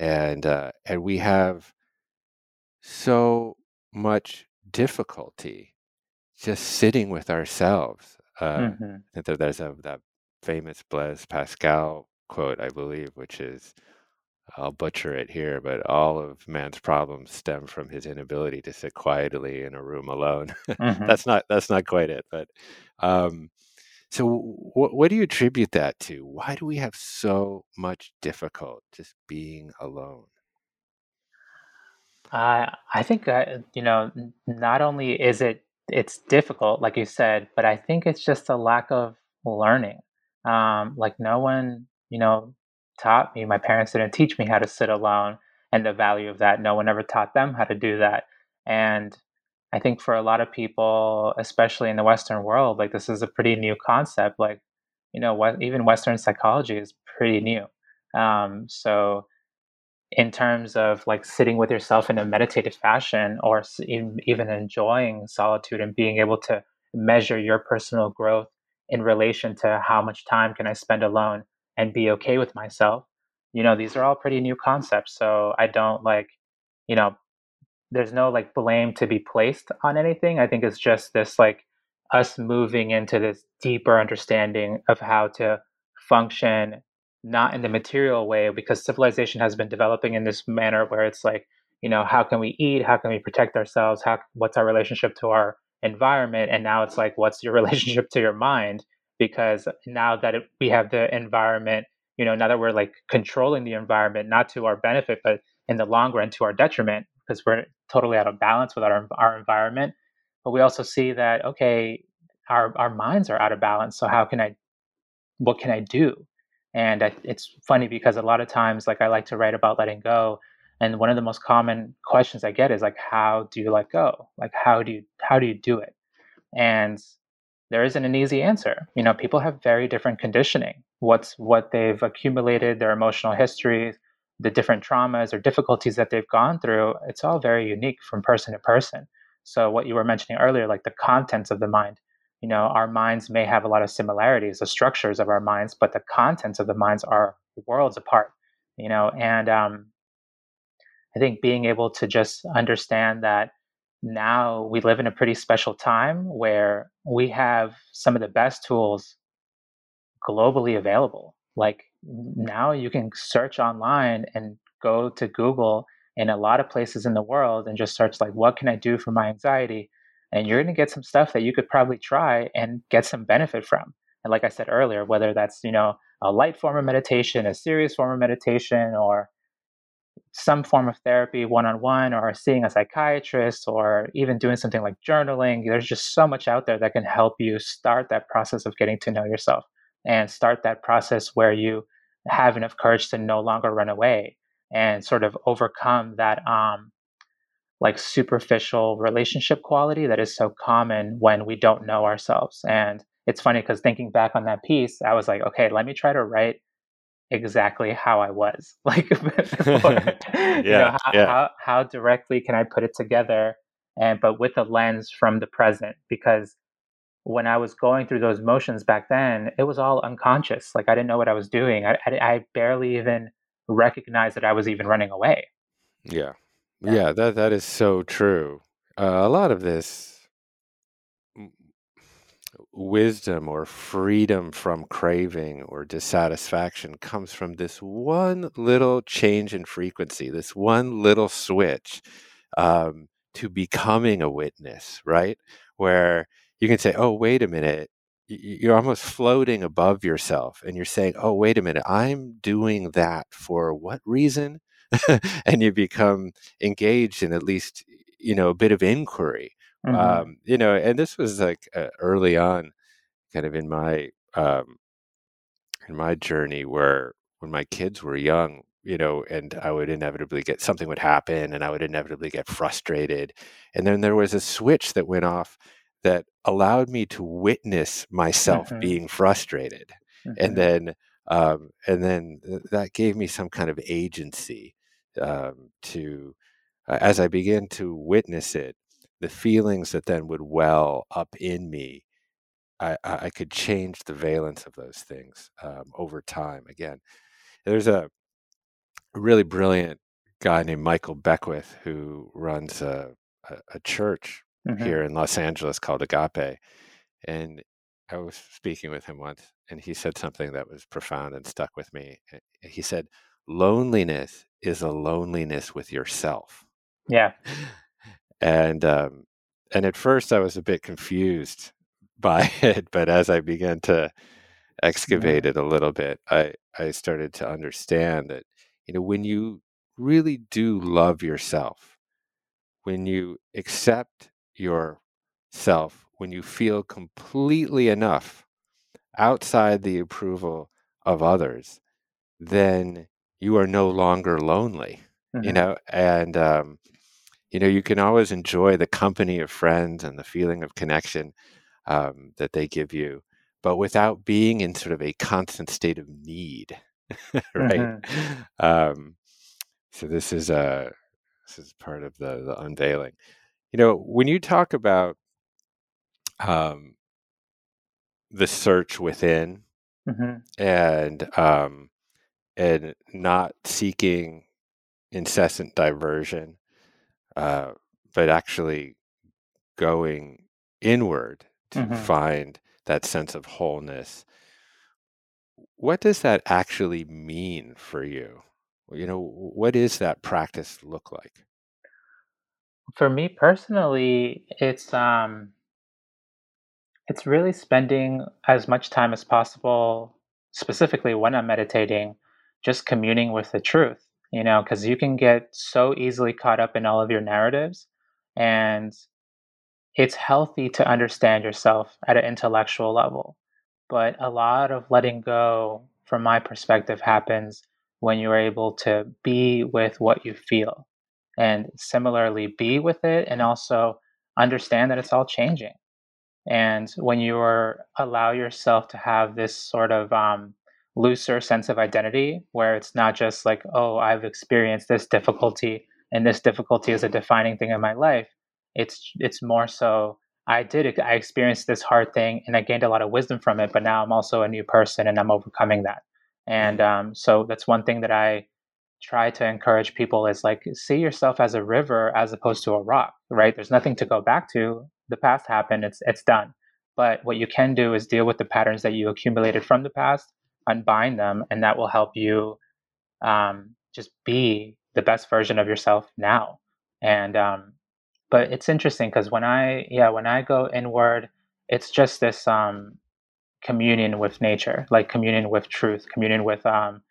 [SPEAKER 1] and uh, and we have so much difficulty just sitting with ourselves. Uh,
[SPEAKER 2] hmm
[SPEAKER 1] I think there's a that famous Blaise Pascal quote, I believe, which is I'll butcher it here, but all of man's problems stem from his inability to sit quietly in a room alone.
[SPEAKER 2] hmm
[SPEAKER 1] that's not that's not quite it, but um, so what what do you attribute that to? Why do we have so much difficult just being alone?
[SPEAKER 2] I I think uh, you know not only is it it's difficult like you said, but I think it's just a lack of learning. Um, like no one you know taught me. My parents didn't teach me how to sit alone and the value of that. No one ever taught them how to do that. And I think for a lot of people, especially in the Western world, like this is a pretty new concept. Like you know what even Western psychology is pretty new. Um, so in terms of like sitting with yourself in a meditative fashion or even even enjoying solitude and being able to measure your personal growth in relation to how much time can I spend alone and be okay with myself. You know, these are all pretty new concepts. So I don't like, you know, there's no like blame to be placed on anything. I think it's just this like us moving into this deeper understanding of how to function not in the material way because civilization has been developing in this manner where it's like you know how can we eat how can we protect ourselves how what's our relationship to our environment and now it's like what's your relationship to your mind because now that it, we have the environment you know now that we're like controlling the environment not to our benefit but in the long run to our detriment because we're totally out of balance with our, our environment. But we also see that okay our, our minds are out of balance so how can i what can i do? And I, it's funny because a lot of times like i like to write about letting go and one of the most common questions i get is like how do you let go? Like how do you how do you do it? And there isn't an easy answer. You know, people have very different conditioning. What's what they've accumulated, their emotional history, the different traumas or difficulties that they've gone through, it's all very unique from person to person. So what you were mentioning earlier, like the contents of the mind, you know, our minds may have a lot of similarities, the structures of our minds, but the contents of the minds are worlds apart, you know, and um, I think being able to just understand that now we live in a pretty special time where we have some of the best tools globally available. Like now you can search online and go to Google in a lot of places in the world and just search like what can I do for my anxiety? And you're going to get some stuff that you could probably try and get some benefit from. And like I said earlier, whether that's, you know, a light form of meditation, a serious form of meditation, or some form of therapy one on one or seeing a psychiatrist or even doing something like journaling. There's just so much out there that can help you start that process of getting to know yourself and start that process where you have enough courage to no longer run away and sort of overcome that um like superficial relationship quality that is so common when we don't know ourselves and it's funny because thinking back on that piece i was like okay let me try to write exactly how I was. Like before, you know,
[SPEAKER 1] yeah,
[SPEAKER 2] how,
[SPEAKER 1] yeah,
[SPEAKER 2] how how directly can I put it together and but with a lens from the present because when I was going through those motions back then, it was all unconscious. Like I didn't know what I was doing. I I, I barely even recognized that I was even running away.
[SPEAKER 1] yeah,
[SPEAKER 2] Yeah.
[SPEAKER 1] yeah. That that is so true. Uh, a lot of this wisdom or freedom from craving or dissatisfaction comes from this one little change in frequency, this one little switch um, to becoming a witness, right? Where you can say, oh, wait a minute. You're almost floating above yourself and you're saying, oh, wait a minute, I'm doing that for what reason? and you become engaged in at least, you know, a bit of inquiry
[SPEAKER 2] hmm
[SPEAKER 1] um, you know, and this was like uh, early on, kind of in my um, in my journey, where when my kids were young, you know, and I would inevitably get something would happen and I would inevitably get frustrated. And then there was a switch that went off that allowed me to witness myself
[SPEAKER 2] Mhm.
[SPEAKER 1] being frustrated. And
[SPEAKER 2] Mhm.
[SPEAKER 1] then um, and then th- that gave me some kind of agency um, to uh, as I began to witness it, the feelings that then would well up in me, I, I could change the valence of those things um, over time. Again, there's a really brilliant guy named Michael Beckwith who runs a, a, a church
[SPEAKER 2] Mhm.
[SPEAKER 1] here in Los Angeles called Agape. And I was speaking with him once, and he said something that was profound and stuck with me. He said, Loneliness is a loneliness with yourself.
[SPEAKER 2] Yeah.
[SPEAKER 1] And um, and at first I was a bit confused by it, but as I began to excavate it a little bit, I, I started to understand that, you know, when you really do love yourself, when you accept yourself, when you feel completely enough outside the approval of others, then you are no longer lonely, you
[SPEAKER 2] Mhm.
[SPEAKER 1] know, and, um, you know, you can always enjoy the company of friends and the feeling of connection um, that they give you, but without being in sort of a constant state of need, right? Um, so this is a this is part of the the unveiling. You know, when you talk about um, the search within
[SPEAKER 2] Mhm.
[SPEAKER 1] and um, and not seeking incessant diversion, uh, but actually going inward to
[SPEAKER 2] Mhm.
[SPEAKER 1] find that sense of wholeness. What does that actually mean for you? You know, what is that practice look like?
[SPEAKER 2] For me personally, it's um it's really spending as much time as possible, specifically when I'm meditating, just communing with the truth, you know, because you can get so easily caught up in all of your narratives. And it's healthy to understand yourself at an intellectual level. But a lot of letting go, from my perspective, happens when you're able to be with what you feel and similarly be with it and also understand that it's all changing and when you allow yourself to have this sort of um, looser sense of identity where it's not just like oh i've experienced this difficulty and this difficulty is a defining thing in my life. It's it's more so i did i experienced this hard thing and i gained a lot of wisdom from it but now i'm also a new person and i'm overcoming that. And um, so that's one thing that i try to encourage people is like see yourself as a river as opposed to a rock right? There's nothing to go back to. The past happened it's it's done. But what you can do is deal with the patterns that you accumulated from the past unbind them and that will help you um, just be the best version of yourself now. And um, but it's interesting because when i yeah when i go inward it's just this um, communion with nature like communion with truth communion with um,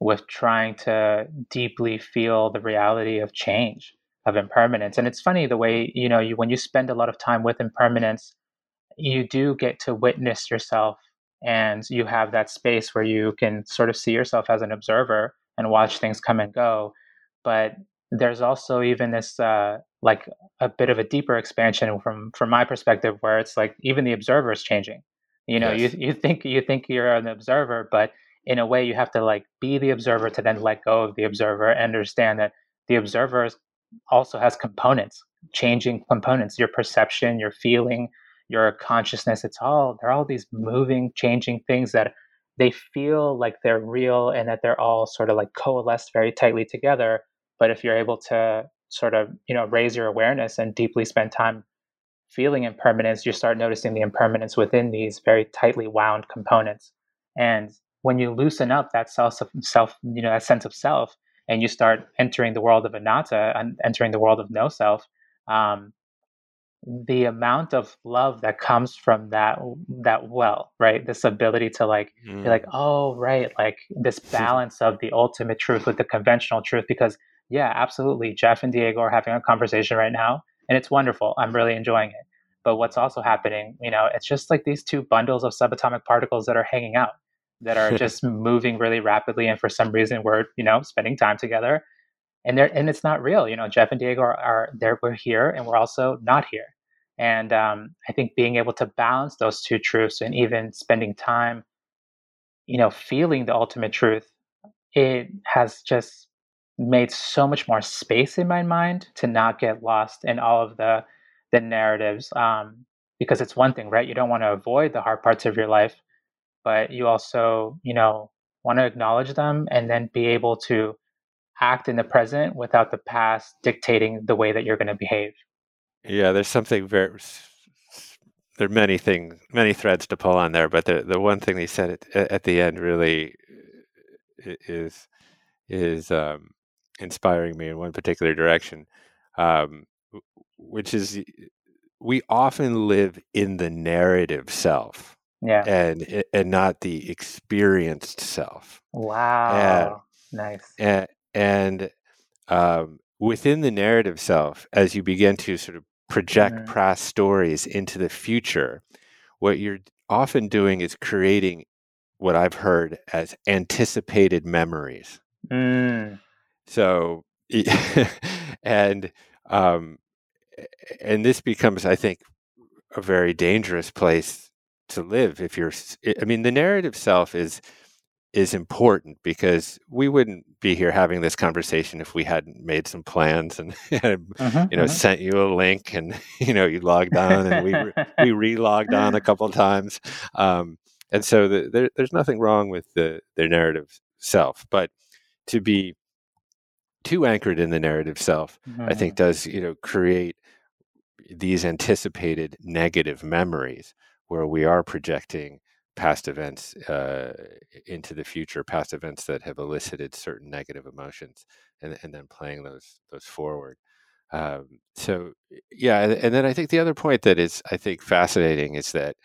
[SPEAKER 2] with trying to deeply feel the reality of change of impermanence. And it's funny the way you know you when you spend a lot of time with impermanence you do get to witness yourself and you have that space where you can sort of see yourself as an observer and watch things come and go but there's also even this uh, like a bit of a deeper expansion from from my perspective where it's like even the observer is changing you know
[SPEAKER 1] Yes.
[SPEAKER 2] you you think you think you're an observer but in a way you have to like be the observer to then let go of the observer and understand that the observer also has components changing components your perception your feeling your consciousness it's all they're all these moving changing things that they feel like they're real and that they're all sort of like coalesced very tightly together. But if you're able to sort of you know raise your awareness and deeply spend time feeling impermanence you start noticing the impermanence within these very tightly wound components. And when you loosen up that self self you know that sense of self and you start entering the world of anatta and entering the world of no self um, the amount of love that comes from that that well right? This ability to like be like
[SPEAKER 1] Mm.
[SPEAKER 2] oh right like this balance of the ultimate truth with the conventional truth because yeah absolutely jeff and diego are having a conversation right now and it's wonderful. I'm really enjoying it. But what's also happening you know it's just like these two bundles of subatomic particles that are hanging out that are just moving really rapidly, and for some reason we're you know spending time together, and they and it's not real. You know, Jeff and Diego are, are there. We're here, and we're also not here. And um, I think being able to balance those two truths, and even spending time, you know, feeling the ultimate truth, it has just made so much more space in my mind to not get lost in all of the the narratives. Um, because it's one thing, right? You don't want to avoid the hard parts of your life, but you also, you know, want to acknowledge them and then be able to act in the present without the past dictating the way that you're going to behave.
[SPEAKER 1] Yeah, there's something very. There are many things, many threads to pull on there, but the the one thing he said at, at the end really is is um, inspiring me in one particular direction, um, which is we often live in the narrative self
[SPEAKER 2] yeah
[SPEAKER 1] and and not the experienced self
[SPEAKER 2] wow and, nice
[SPEAKER 1] and, and um, within the narrative self as you begin to sort of project mm. past stories into the future what you're often doing is creating what i've heard as anticipated memories
[SPEAKER 2] mm.
[SPEAKER 1] so and um, and this becomes, I think, a very dangerous place to live. If you're, I mean, the narrative self is is important because we wouldn't be here having this conversation if we hadn't made some plans and uh-huh, you know uh-huh. sent you a link and you know you logged on and we we re-logged on a couple times um, and so the, there, there's nothing wrong with the their narrative self but to be too anchored in the narrative self mm-hmm. i think mm-hmm. does you know create these anticipated negative memories where we are projecting past events uh, into the future, past events that have elicited certain negative emotions, and, and then playing those those forward. Um, so yeah, and, then I think the other point that is I think fascinating is that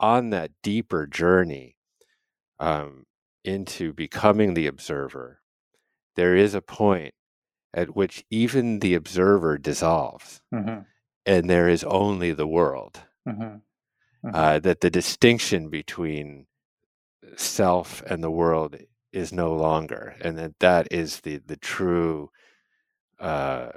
[SPEAKER 1] on that deeper journey um, into becoming the observer, there is a point at which even the observer dissolves.
[SPEAKER 2] Mm-hmm
[SPEAKER 1] and there is only the world.
[SPEAKER 2] Mm-hmm. Mm-hmm.
[SPEAKER 1] Uh, that the distinction between self and the world is no longer, and that that is the the true uh,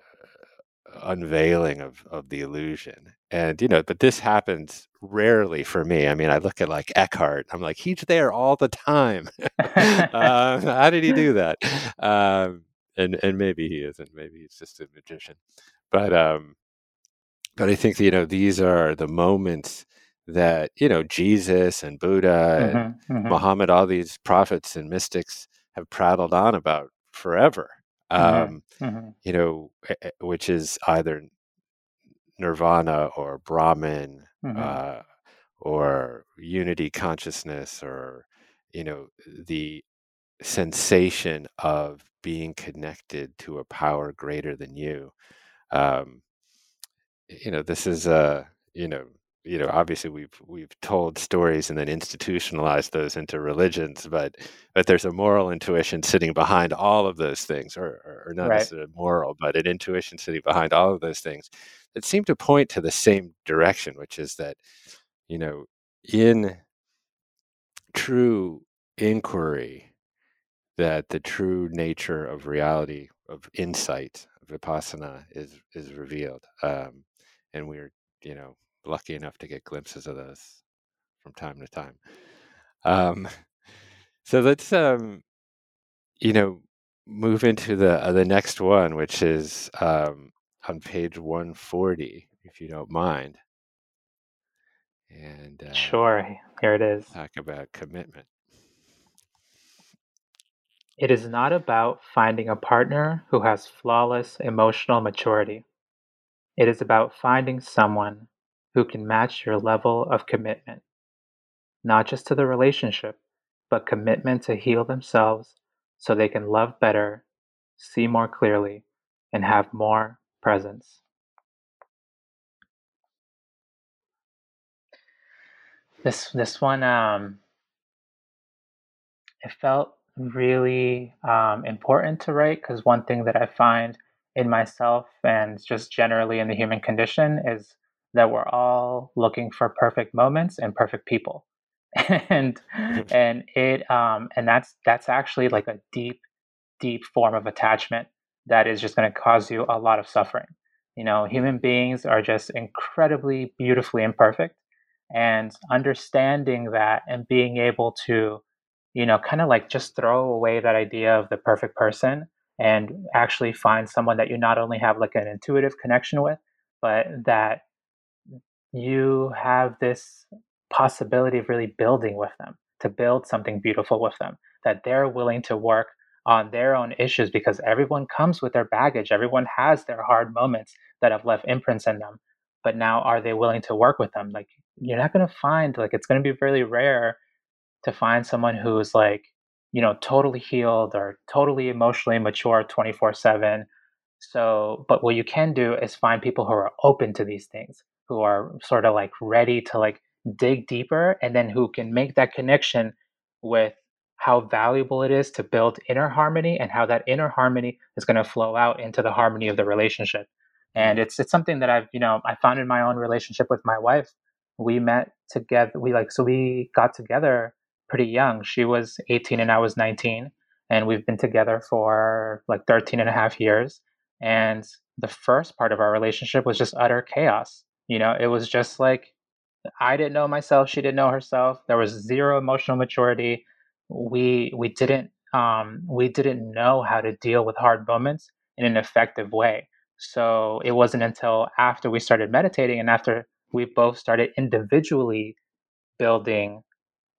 [SPEAKER 1] unveiling of of the illusion. And you know, but this happens rarely for me. I mean, I look at like Eckhart. I'm like, he's there all the time. uh, how did he do that? Um, and and maybe he isn't. Maybe he's just a magician. But um, but I think you know these are the moments that you know Jesus and Buddha and mm-hmm, mm-hmm. Muhammad, all these prophets and mystics have prattled on about forever.
[SPEAKER 2] Mm-hmm,
[SPEAKER 1] um, mm-hmm. you know, eh, eh, which is either nirvana or Brahman
[SPEAKER 2] mm-hmm.
[SPEAKER 1] uh, or unity consciousness or you know the sensation of being connected to a power greater than you. Um, you know, this is uh, you know, you know, obviously we've we've told stories and then institutionalized those into religions, but but there's a moral intuition sitting behind all of those things, or or, or not
[SPEAKER 2] right.
[SPEAKER 1] necessarily moral, but an intuition sitting behind all of those things that seem to point to the same direction, which is that you know, in true inquiry, that the true nature of reality, of insight, of vipassana is is revealed. Um, and we are you know lucky enough to get glimpses of those from time to time. Um, so let's um, you know move into the uh, the next one, which is um, on page one forty, if you don't mind. And uh,
[SPEAKER 2] sure, here it is.
[SPEAKER 1] Talk about commitment.
[SPEAKER 2] It is not about finding a partner who has flawless emotional maturity. It is about finding someone who can match your level of commitment, not just to the relationship, but commitment to heal themselves so they can love better, see more clearly, and have more presence. This this one um, it felt really um, important to write because one thing that I find in myself and just generally in the human condition is that we're all looking for perfect moments and perfect people. and and it um and that's that's actually like a deep deep form of attachment that is just going to cause you a lot of suffering. You know human beings are just incredibly beautifully imperfect and understanding that and being able to you know kind of like just throw away that idea of the perfect person and actually find someone that you not only have like an intuitive connection with but that you have this possibility of really building with them to build something beautiful with them that they're willing to work on their own issues because everyone comes with their baggage everyone has their hard moments that have left imprints in them but now are they willing to work with them? Like you're not going to find like it's going to be really rare to find someone who's like you know totally healed or totally emotionally mature 24 7 so but what you can do is find people who are open to these things who are sort of like ready to like dig deeper and then who can make that connection with how valuable it is to build inner harmony and how that inner harmony is going to flow out into the harmony of the relationship. And mm-hmm. it's it's something that i've you know i found in my own relationship with my wife. We met together we like so we got together pretty young. She was 18 and i was 19 and we've been together for like 13 and a half years. And the first part of our relationship was just utter chaos you know it was just like i didn't know myself she didn't know herself there was zero emotional maturity we we didn't um, we didn't know how to deal with hard moments in an effective way so it wasn't until after we started meditating and after we both started individually building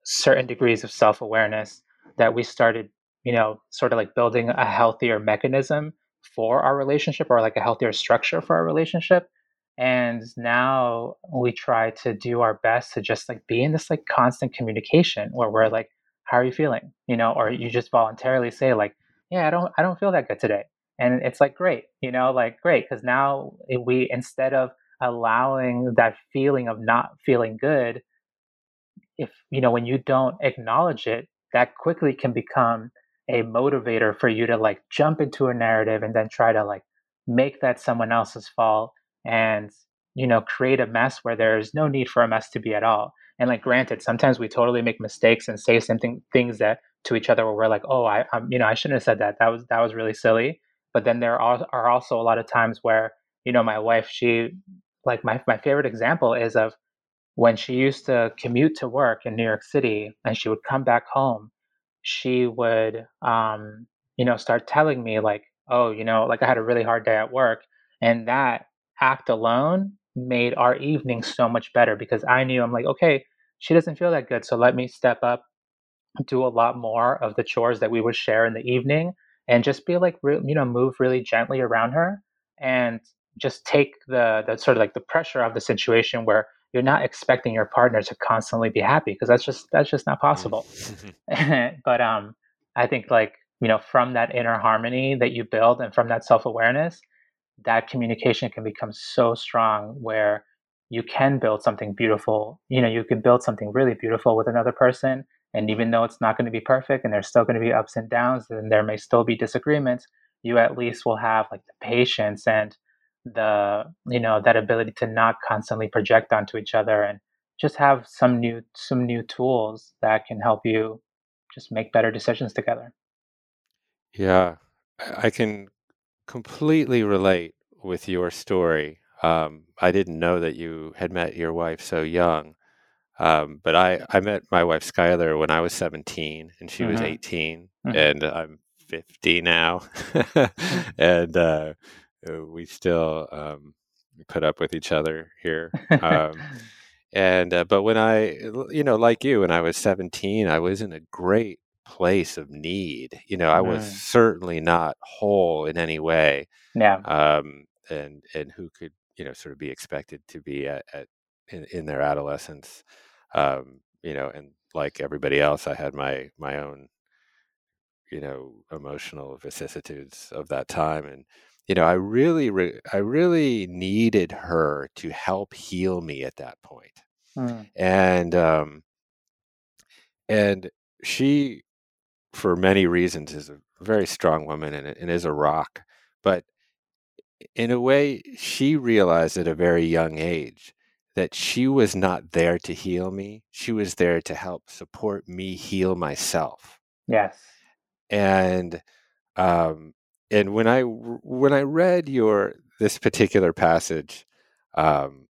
[SPEAKER 2] certain degrees of self awareness that we started, you know, sort of like building a healthier mechanism for our relationship or like a healthier structure for our relationship. And now we try to do our best to just like be in this like constant communication where we're like, how are you feeling? You know, or you just voluntarily say like, yeah, I don't, I don't feel that good today. And it's like, great, you know, like great. Cause now we, instead of allowing that feeling of not feeling good if you know when you don't acknowledge it that quickly can become a motivator for you to like jump into a narrative and then try to like make that someone else's fault and you know create a mess where there's no need for a mess to be at all. And like granted sometimes we totally make mistakes and say something things that to each other where we're like oh i I'm, you know i shouldn't have said that. That was that was really silly. But then there are, are also a lot of times where you know my wife she like my, my favorite example is of when she used to commute to work in New York City and she would come back home, she would, um, you know, start telling me like, oh, you know, like I had a really hard day at work. And that act alone made our evening so much better because I knew I'm like, okay, she doesn't feel that good. So let me step up, do a lot more of the chores that we would share in the evening and just be like, you know, move really gently around her. And just take the the sort of like the pressure of the situation where you're not expecting your partner to constantly be happy because that's just that's just not possible but um i think like you know from that inner harmony that you build and from that self-awareness that communication can become so strong where you can build something beautiful you know you can build something really beautiful with another person and even though it's not going to be perfect and there's still going to be ups and downs and there may still be disagreements you at least will have like the patience and the you know that ability to not constantly project onto each other and just have some new some new tools that can help you just make better decisions together.
[SPEAKER 1] Yeah i can completely relate with your story um, i didn't know that you had met your wife so young um, but I, I met my wife Schuyler when I was 17 and she mm-hmm. was 18 mm-hmm. and I'm 50 now. and uh, uh, we still um, put up with each other here. Um, and uh, but when I, you know, like you, when I was seventeen, I was in a great place of need. You know, I was mm. certainly not whole in any way.
[SPEAKER 2] Yeah.
[SPEAKER 1] Um, and and who could you know sort of be expected to be at, at in, in, their adolescence? Um, you know, and like everybody else, I had my my own you know emotional vicissitudes of that time and you know, I really, re- I really needed her to help heal me at that point. Mm. And, um, and she, for many reasons, is a very strong woman and, and is a rock. But in a way, she realized at a very young age that she was not there to heal me. She was there to help support me heal myself.
[SPEAKER 2] Yes.
[SPEAKER 1] And um, and when I when I read your this particular passage, um,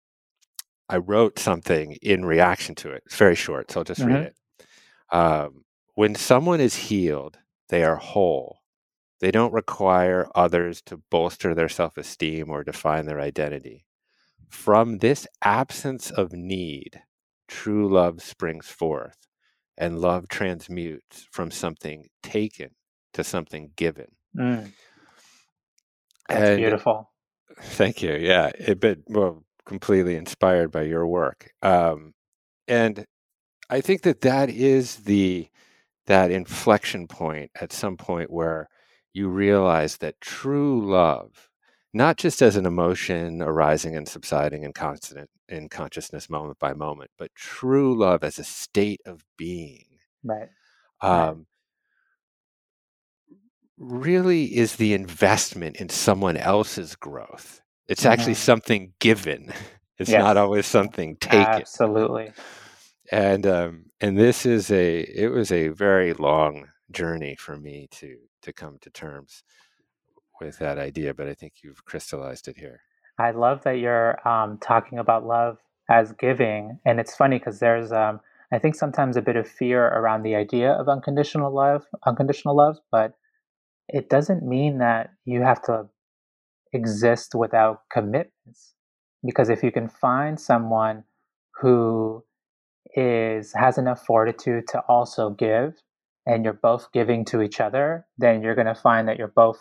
[SPEAKER 1] I wrote something in reaction to it. It's very short, so I'll just mm-hmm. read it. Um, when someone is healed, they are whole. They don't require others to bolster their self esteem or define their identity. From this absence of need, true love springs forth, and love transmutes from something taken to something given.
[SPEAKER 2] Mm. That's and, beautiful.
[SPEAKER 1] Thank you. Yeah, it been well completely inspired by your work, um, and I think that that is the that inflection point at some point where you realize that true love not just as an emotion arising and subsiding in constant in consciousness moment by moment, but true love as a state of being.
[SPEAKER 2] Right. Um,
[SPEAKER 1] really is the investment in someone else's growth. It's mm-hmm. actually something given. It's yes. not always something taken.
[SPEAKER 2] Absolutely.
[SPEAKER 1] And um, and this is a it was a very long journey for me to to come to terms with that idea, but I think you've crystallized it here.
[SPEAKER 2] I love that you're um, talking about love as giving, and it's funny because there's, um, I think, sometimes a bit of fear around the idea of unconditional love, unconditional love, but it doesn't mean that you have to exist without commitments. Because if you can find someone who is has enough fortitude to also give, and you're both giving to each other, then you're going to find that you're both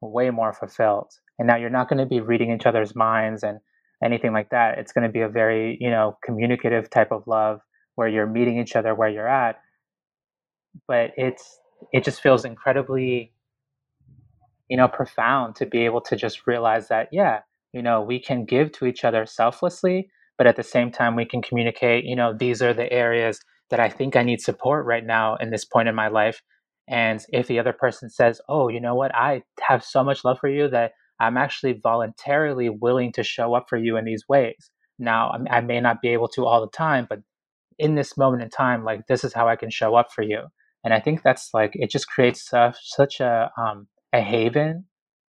[SPEAKER 2] way more fulfilled. And now you're not going to be reading each other's minds and anything like that. It's going to be a very, you know, communicative type of love where you're meeting each other where you're at. But it's it just feels incredibly you know profound to be able to just realize that yeah, you know, we can give to each other selflessly, but at the same time we can communicate, you know, these are the areas that I think I need support right now in this point in my life and if the other person says, oh, you know what, I have so much love for you that I'm actually voluntarily willing to show up for you in these ways. Now, I may not be able to all the time, but in this moment in time, like this is how I can show up for you. And I think that's like, it just creates uh, such a, um, a haven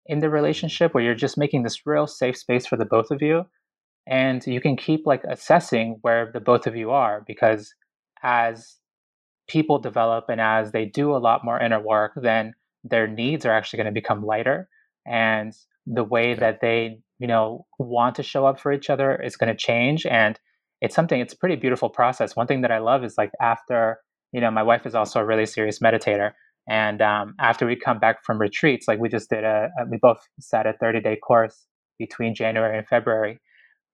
[SPEAKER 2] in the relationship where you're just making this real safe space for the both of you. And you can keep like assessing where the both of you are because as people develop and as they do a lot more inner work, then their needs are actually going to become lighter. And the way that they, you know, want to show up for each other is going to change. And it's something, it's a pretty beautiful process. One thing that I love is like after, you know, my wife is also a really serious meditator. And um, after we come back from retreats, like we just did a, we both sat a 30 day course between January and February.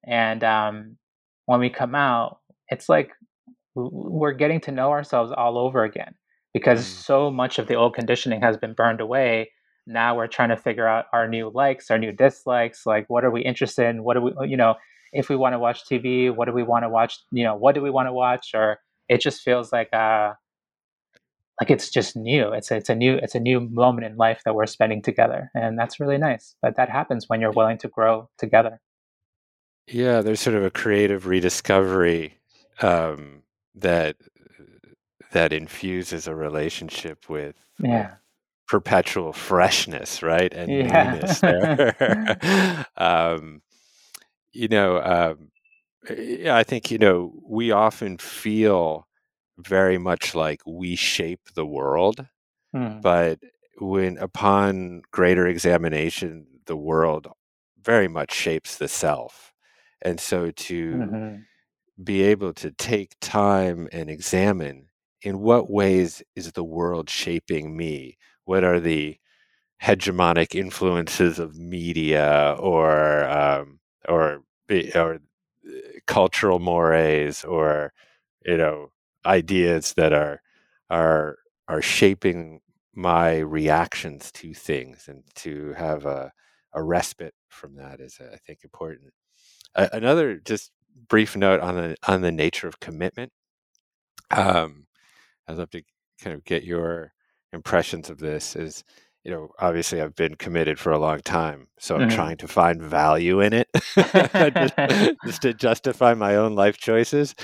[SPEAKER 2] And um, when we come out, it's like we're getting to know ourselves all over again because mm. so much of the old conditioning has been burned away. Now we're trying to figure out our new likes our new dislikes like what are we interested in? What do we you know if we want to watch tv what do we want to watch you know what do we want to watch? Or it just feels like uh like it's just new. It's it's a new it's a new moment in life that we're spending together. And that's really nice but that happens when you're willing to grow together
[SPEAKER 1] yeah there's sort of a creative rediscovery um that that infuses a relationship with,
[SPEAKER 2] yeah.
[SPEAKER 1] perpetual freshness, right, and yeah. newness there. um, you know, um, I think you know we often feel very much like we shape the world, hmm. but when upon greater examination, the world very much shapes the self, and so to mm-hmm be able to take time and examine in what ways is the world shaping me? What are the hegemonic influences of media or um, or or uh, cultural mores or you know ideas that are are are shaping my reactions to things and to have a, a respite from that is I think important. Uh, another just brief note on the on the nature of commitment. Um, I'd love to kind of get your impressions of this. Is you know, obviously I've been committed for a long time, so I'm mm-hmm. trying to find value in it, just, just, to justify my own life choices.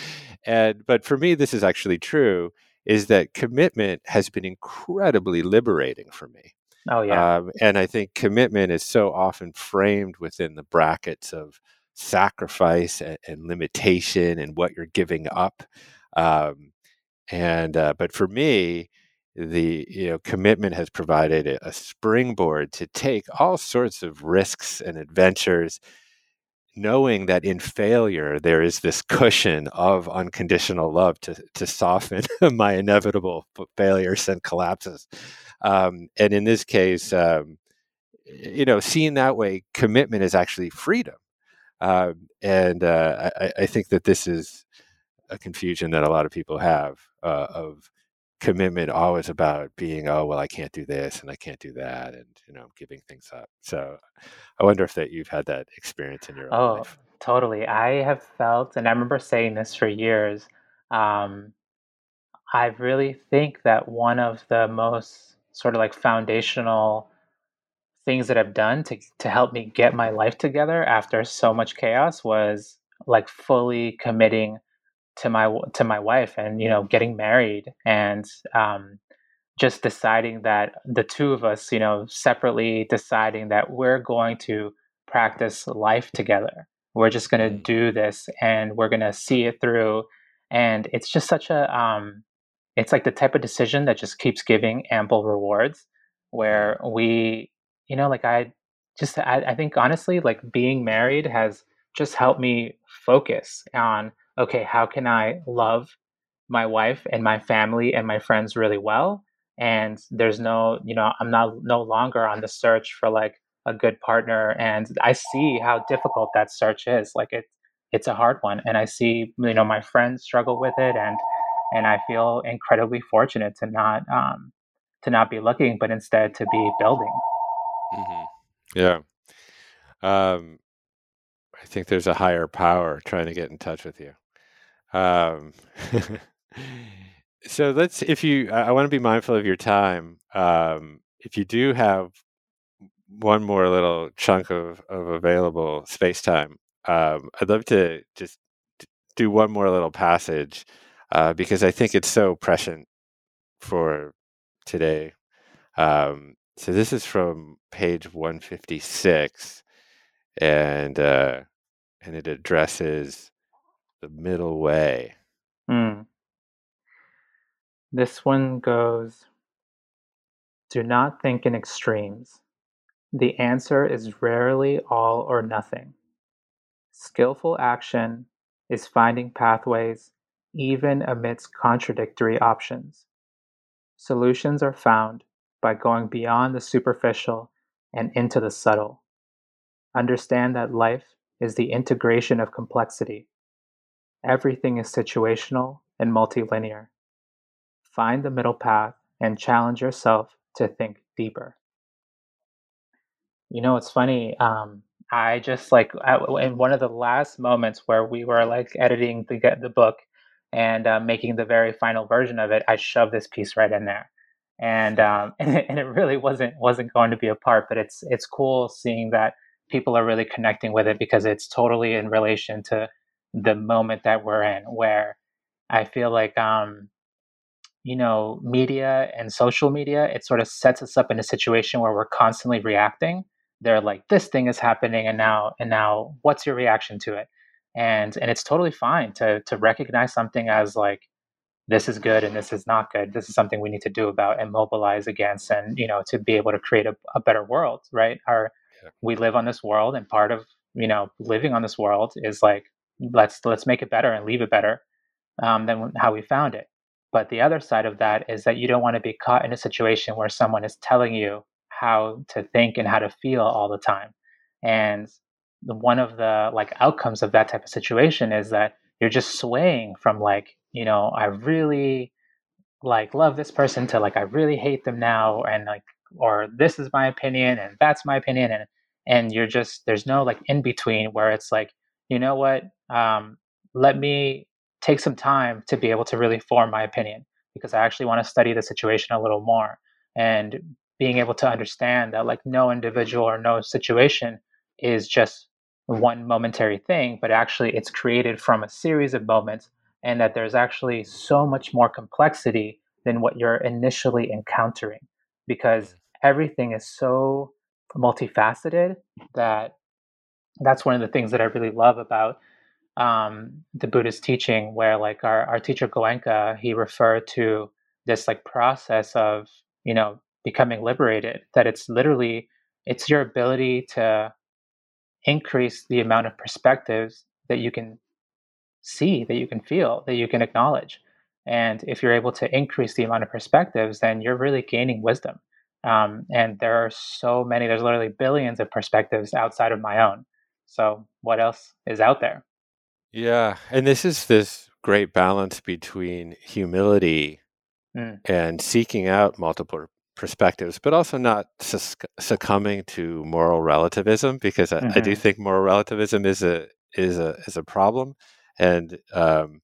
[SPEAKER 1] And but for me, this is actually true. Is that commitment has been incredibly liberating for me.
[SPEAKER 2] Oh yeah. Um,
[SPEAKER 1] and I think commitment is so often framed within the brackets of sacrifice and, and limitation and what you're giving up. Um, and uh, but for me, the you know commitment has provided a, springboard to take all sorts of risks and adventures knowing that in failure there is this cushion of unconditional love to to soften my inevitable failures and collapses um, and in this case um, you know seeing that way commitment is actually freedom um, and uh, I, I, think that this is a confusion that a lot of people have uh, of commitment always about being oh well i can't do this and i can't do that and you know I'm giving things up so i wonder if that you've had that experience in your own oh life.
[SPEAKER 2] totally i have felt and i remember saying this for years um, i really think that one of the most sort of like foundational things that i've done to, to help me get my life together after so much chaos was like fully committing to my to my wife and you know getting married and um, just deciding that the two of us you know separately deciding that we're going to practice life together. We're just going to mm. do this and we're going to see it through. And it's just such a um, it's like the type of decision that just keeps giving ample rewards where we you know like i just I, I think honestly like being married has just helped me focus on okay, how can I love my wife and my family and my friends really well? And there's no, you know, I'm not no longer on the search for like a good partner. And I see how difficult that search is. Like it, it's a hard one. And I see, you know, my friends struggle with it, and and I feel incredibly fortunate to not um, to not be looking, but instead to be building.
[SPEAKER 1] Mm-hmm. Yeah. Um, I think there's a higher power trying to get in touch with you. Um, so let's, if you, I, I want to be mindful of your time. Um, if you do have one more little chunk of, of available space time, um, I'd love to just do one more little passage uh, because I think it's so prescient for today. Um, so this is from page 156, and uh, and it addresses the middle way.
[SPEAKER 2] Mm. This one goes Do not think in extremes. The answer is rarely all or nothing. Skillful action is finding pathways even amidst contradictory options. Solutions are found by going beyond the superficial and into the subtle. Understand that life is the integration of complexity Everything is situational and multilinear. Find the middle path and challenge yourself to think deeper. You know, it's funny. Um, I just like in one of the last moments where we were like editing the the book and uh, making the very final version of it, I shoved this piece right in there, and um, and, it, and it really wasn't wasn't going to be a part, but it's it's cool seeing that people are really connecting with it because it's totally in relation to the moment that we're in where I feel like um you know media and social media it sort of sets us up in a situation where we're constantly reacting. They're like this thing is happening and now and now what's your reaction to it? And and it's totally fine to to recognize something as like this is good and this is not good this is something we need to do about and mobilize against and you know to be able to create a, a better world right our yeah. we live on this world and part of you know living on this world is like let's let's make it better and leave it better um, than how we found it. But the other side of that is that you don't want to be caught in a situation where someone is telling you how to think and how to feel all the time. And one of the like outcomes of that type of situation is that you're just swaying from like, you know, I really like love this person to like I really hate them now and like or this is my opinion and that's my opinion and and you're just there's no like in between where it's like you know what um, let me take some time to be able to really form my opinion because I actually want to study the situation a little more. And being able to understand that like no individual or no situation is just one momentary thing, but actually it's created from a series of moments, and that there's actually so much more complexity than what you're initially encountering because everything is so multifaceted that that's one of the things that I really love about um, the Buddhist teaching, where like our, our teacher Goenka, he referred to this like process of, you know, becoming liberated, that it's literally, it's your ability to increase the amount of perspectives that you can see, that you can feel, that you can acknowledge. And if you're able to increase the amount of perspectives, then you're really gaining wisdom. Um, and there are so many, there's literally billions of perspectives outside of my own. So, what else is out there?
[SPEAKER 1] Yeah. And this is this great balance between humility mm. and seeking out multiple perspectives, but also not succumbing to moral relativism, because I, mm-hmm. I, do mm-hmm. think moral relativism is a is a is a problem, and um,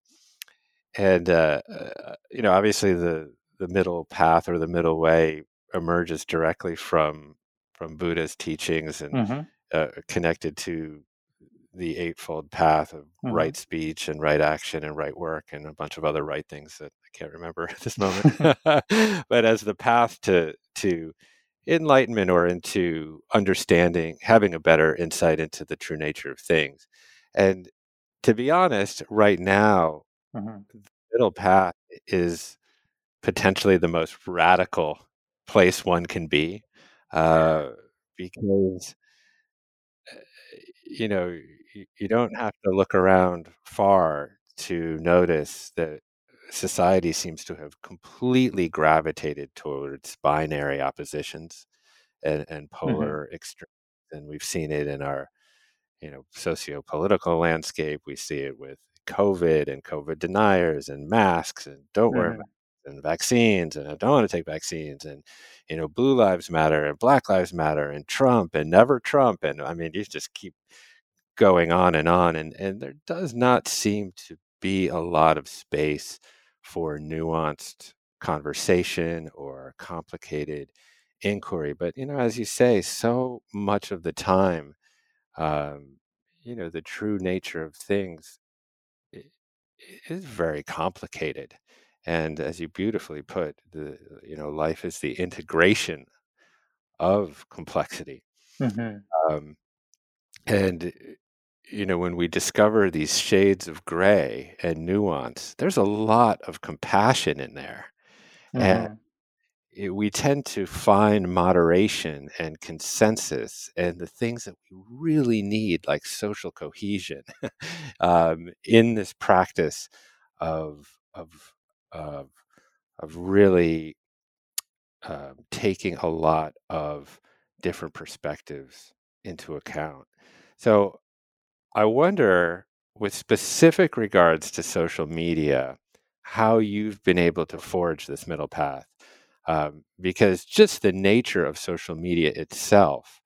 [SPEAKER 1] and uh, uh, you know obviously the the middle path or the middle way emerges directly from from Buddha's teachings and mm-hmm. uh, connected to the eightfold path of mm-hmm. right speech and right action and right work and a bunch of other right things that I can't remember at this moment. but as the path to to enlightenment or into understanding, having a better insight into the true nature of things. And to be honest, right now, mm-hmm. the middle path is potentially the most radical place one can be uh, because uh, you know you, you don't have to look around far to notice that society seems to have completely gravitated towards binary oppositions and, and mm-hmm. polar mm-hmm. extremes and we've seen it in our you know socio-political landscape we see it with covid and covid deniers and masks and don't mm-hmm. wear masks and vaccines and I don't want to take vaccines and you know blue lives matter and black lives matter and Trump and never Trump and I mean you just keep going on and on and and there does not seem to be a lot of space for nuanced conversation or complicated inquiry but you know as you say so much of the time um, you know the true nature of things is very complicated and as you beautifully put the you know life is the integration of complexity mm-hmm. um, and you know when we discover these shades of gray and nuance there's a lot of compassion in there mm-hmm. and we tend to find moderation and consensus and the things that we really need like social cohesion um, in this practice of of of of really uh, taking a lot of different perspectives into account. So I wonder, with specific regards to social media, how you've been able to forge this middle path. Um, because just the nature of social media itself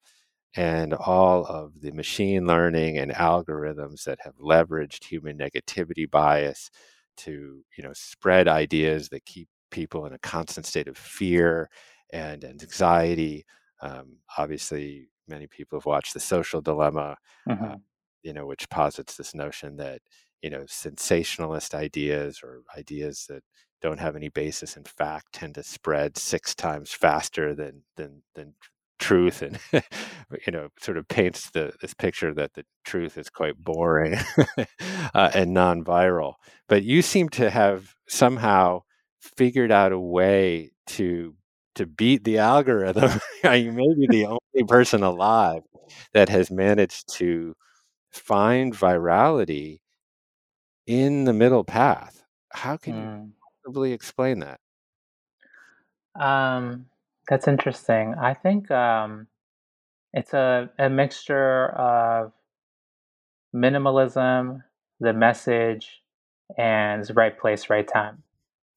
[SPEAKER 1] and all of the machine learning and algorithms that have leveraged human negativity bias to you know spread ideas that keep people in a constant state of fear and anxiety. Um, obviously, many people have watched The Social Dilemma, uh, mm-hmm. uh, you know, which posits this notion that you know sensationalist ideas or ideas that don't have any basis in fact tend to spread six times faster than than than truth and you know sort of paints the this picture that the truth is quite boring uh, and non-viral. But you seem to have somehow figured out a way to to beat the algorithm. You may be the only person alive that has managed to find virality in the middle path. How can mm. you possibly explain that
[SPEAKER 2] um that's interesting. I think um, it's a, a mixture of minimalism, the message, and right place, right time.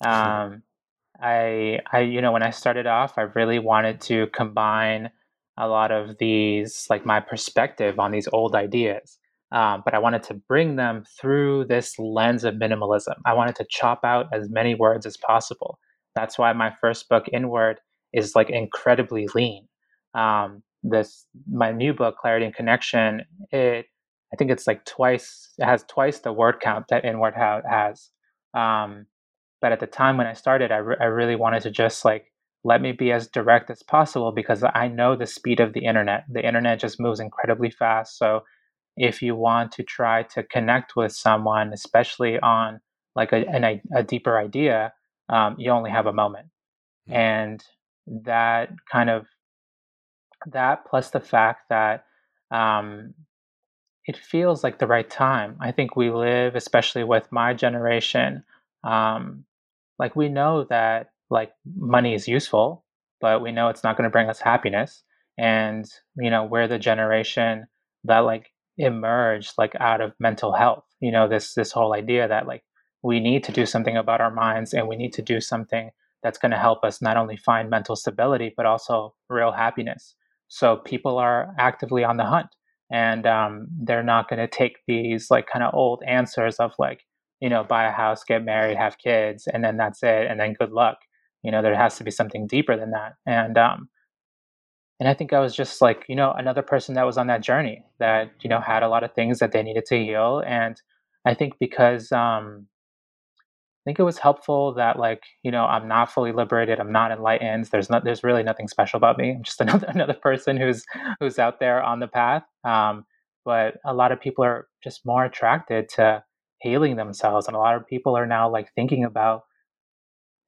[SPEAKER 2] Um, I, I, you know, when I started off, I really wanted to combine a lot of these, like my perspective on these old ideas. Um, but I wanted to bring them through this lens of minimalism. I wanted to chop out as many words as possible. That's why my first book, Inward, is like incredibly lean. Um, this my new book, Clarity and Connection, it I think it's like twice it has twice the word count that inward has. Um, but at the time when I started, I, re- I really wanted to just like let me be as direct as possible because I know the speed of the internet. The internet just moves incredibly fast. So if you want to try to connect with someone, especially on like a, an, a deeper idea, um, you only have a moment. Mm-hmm. And that kind of that plus the fact that um, it feels like the right time. I think we live, especially with my generation, um, like we know that like money is useful, but we know it's not going to bring us happiness. And you know, we're the generation that like emerged like out of mental health. You know, this this whole idea that like we need to do something about our minds and we need to do something that's going to help us not only find mental stability but also real happiness. So people are actively on the hunt, and um, they're not going to take these like kind of old answers of like you know buy a house, get married, have kids, and then that's it, and then good luck. You know, there has to be something deeper than that, and um, and I think I was just like you know another person that was on that journey that you know had a lot of things that they needed to heal, and I think because um, I think it was helpful that like you know i'm not fully liberated i'm not enlightened there's not there's really nothing special about me. I'm just another another person who's who's out there on the path. Um, but a lot of people are just more attracted to healing themselves and a lot of people are now like thinking about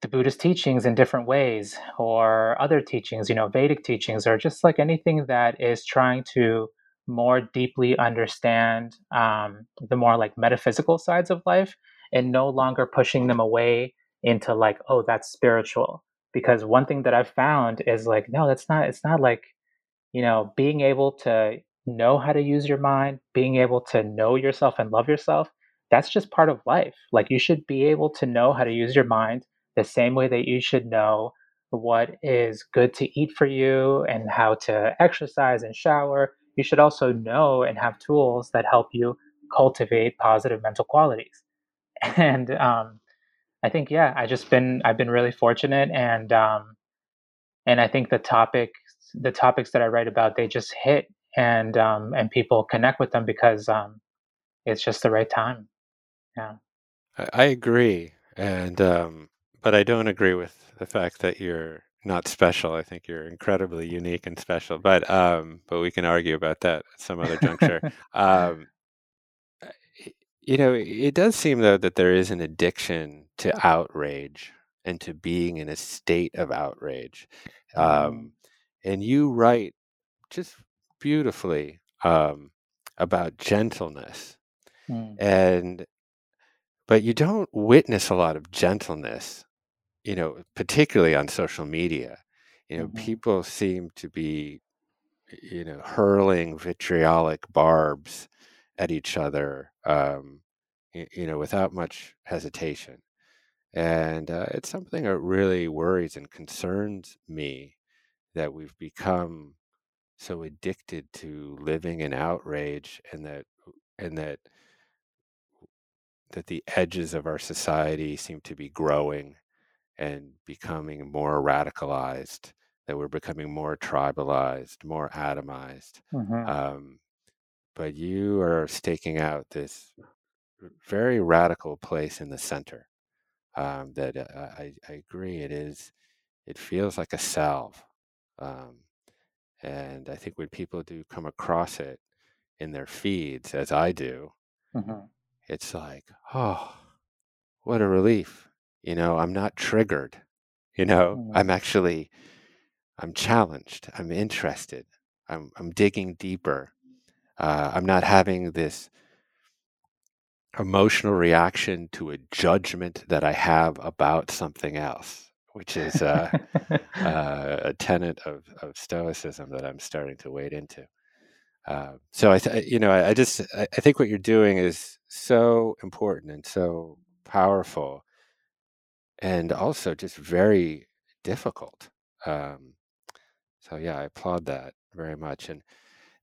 [SPEAKER 2] the buddhist teachings in different ways or other teachings you know vedic teachings or just like anything that is trying to more deeply understand um, the more like metaphysical sides of life and no longer pushing them away into like, oh, that's spiritual. Because one thing that I've found is like, no, that's not, it's not like, you know, being able to know how to use your mind, being able to know yourself and love yourself, that's just part of life. Like you should be able to know how to use your mind the same way that you should know what is good to eat for you and how to exercise and shower. You should also know and have tools that help you cultivate positive mental qualities. and um, I think yeah, I just been I've been really fortunate, and um, and I think the topic the topics that I write about they just hit, and um, and people connect with them because um, it's just the right time. Yeah,
[SPEAKER 1] I, agree, and um, but I don't agree with the fact that you're not special. I think you're incredibly unique and special. But um, but we can argue about that at some other juncture. um, you know, it does seem though that there is an addiction to outrage and to being in a state of outrage. Um, mm. and you write just beautifully um, about gentleness. Mm. And but you don't witness a lot of gentleness, you know, particularly on social media. You know, mm-hmm. people seem to be, you know, hurling vitriolic barbs at each other, um, you, you, know, without much hesitation. And uh, it's something that really worries and concerns me that we've become so addicted to living in outrage and that and that that the edges of our society seem to be growing and becoming more radicalized that we're becoming more tribalized more atomized mm-hmm. um, but you are staking out this very radical place in the center. Um, that uh, I, I, agree, it is. It feels like a salve, um, and I think when people do come across it in their feeds, as I do, mm-hmm. it's like, oh, what a relief! You know, I'm not triggered. You know, mm-hmm. I'm actually, I'm challenged. I'm interested. I'm I'm digging deeper uh, I'm not having this emotional reaction to a judgment that I have about something else, which is uh, uh, a tenet of, of Stoicism that I'm starting to wade into. Uh, so I, th- you know, I, I just I, I think what you're doing is so important and so powerful, and also just very difficult. Um, so yeah, I applaud that very much. And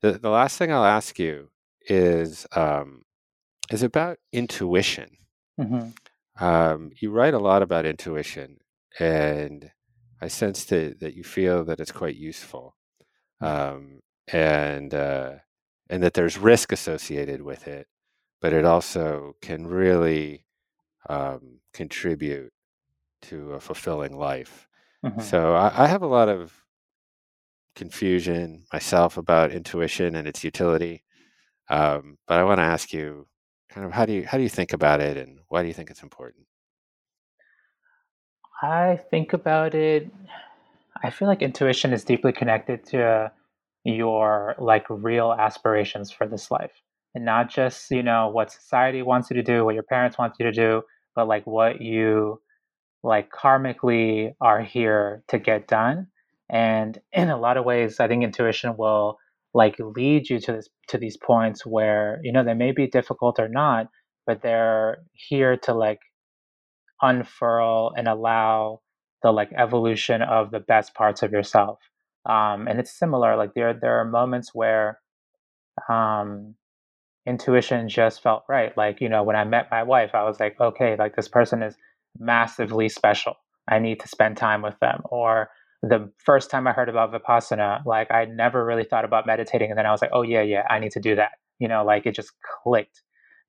[SPEAKER 1] the, the last thing I'll ask you is um, is about intuition. Mm-hmm. Um, you write a lot about intuition, and I sense that, that you feel that it's quite useful, um, and uh, and that there's risk associated with it, but it also can really um, contribute to a fulfilling life. Mm-hmm. So I, I have a lot of confusion myself about intuition and its utility. Um, but I want to ask you, kind of, how do you how do you think about it, and why do you think it's important?
[SPEAKER 2] I think about it. I feel like intuition is deeply connected to your like real aspirations for this life, and not just you know what society wants you to do, what your parents want you to do, but like what you like karmically are here to get done. And in a lot of ways i think intuition will like lead you to this to these points where you know they may be difficult or not but they're here to like unfurl and allow the like evolution of the best parts of yourself. Um, and it's similar like there there are moments where um, intuition just felt right. Like you know when i met my wife i was like okay like this person is massively special i need to spend time with them or the first time I heard about Vipassana, like I never really thought about meditating. And then I was like, oh, yeah, yeah, I need to do that. You know, like it just clicked.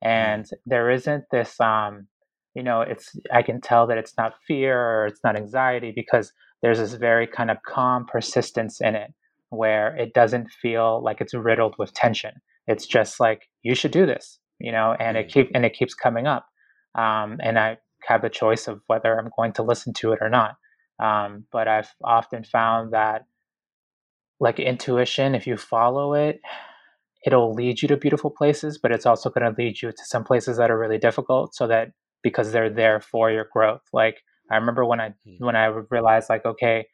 [SPEAKER 2] Mm-hmm. And there isn't this, um, you know, it's, I can tell that it's not fear or it's not anxiety because there's this very kind of calm persistence in it where it doesn't feel like it's riddled with tension. It's just like, you should do this, you know, and it mm-hmm. keep, and it keeps coming up. Um, and I have the choice of whether I'm going to listen to it or not. Um, but I've often found that, like intuition, if you follow it, it'll lead you to beautiful places, but it's also going to lead you to some places that are really difficult. So that because they're there for your growth. Like I remember when I mm. when I realized, like, okay,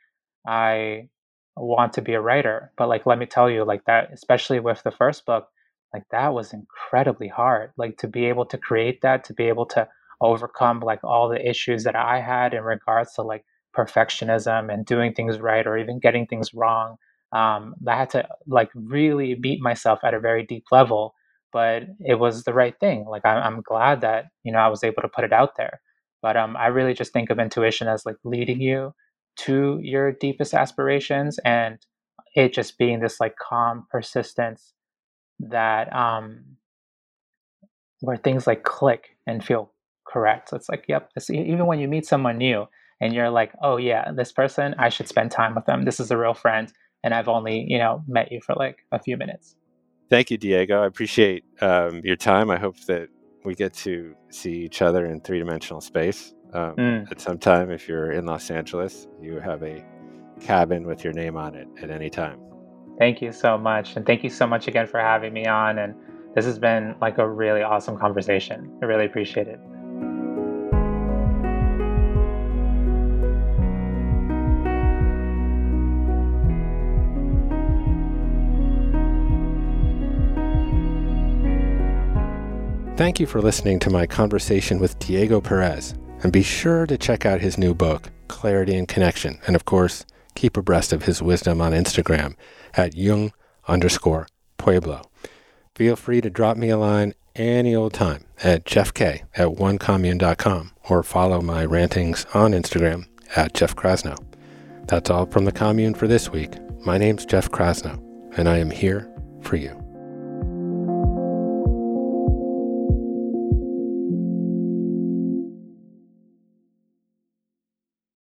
[SPEAKER 2] I want to be a writer, but like let me tell you, like that, especially with the first book, like that was incredibly hard. Like to be able to create that, to be able to overcome like all the issues that I had in regards to like perfectionism and doing things right or even getting things wrong. Um, I had to like really beat myself at a very deep level, but it was the right thing. Like I, am glad that you know I was able to put it out there. But um, I really just think of intuition as like leading you to your deepest aspirations, and it just being this like calm persistence that um, where things like click and feel correct. So it's like, yep. Even when you meet someone new, and you're like, oh yeah, this person, I should spend time with them. This is a real friend, and I've only you know met you for like a few minutes.
[SPEAKER 1] Thank you, Diego. I appreciate um, your time. I hope that we get to see each other in three dimensional space um, mm. at some time. If you're in Los Angeles, you have a cabin with your name on it at any time.
[SPEAKER 2] Thank you so much, and thank you so much again for having me on. And this has been like a really awesome conversation. I really appreciate it.
[SPEAKER 1] Thank you for listening to my conversation with Diego Perez, and be sure to check out his new book, Clarity and Connection, and of course, keep abreast of his wisdom on Instagram at yung underscore pueblo. Feel free to drop me a line any old time at jeffk at onecommune.com or follow my rantings on Instagram at Jeff Krasno. That's all from the commune for this week. My name's Jeff Krasno, and I am here for you.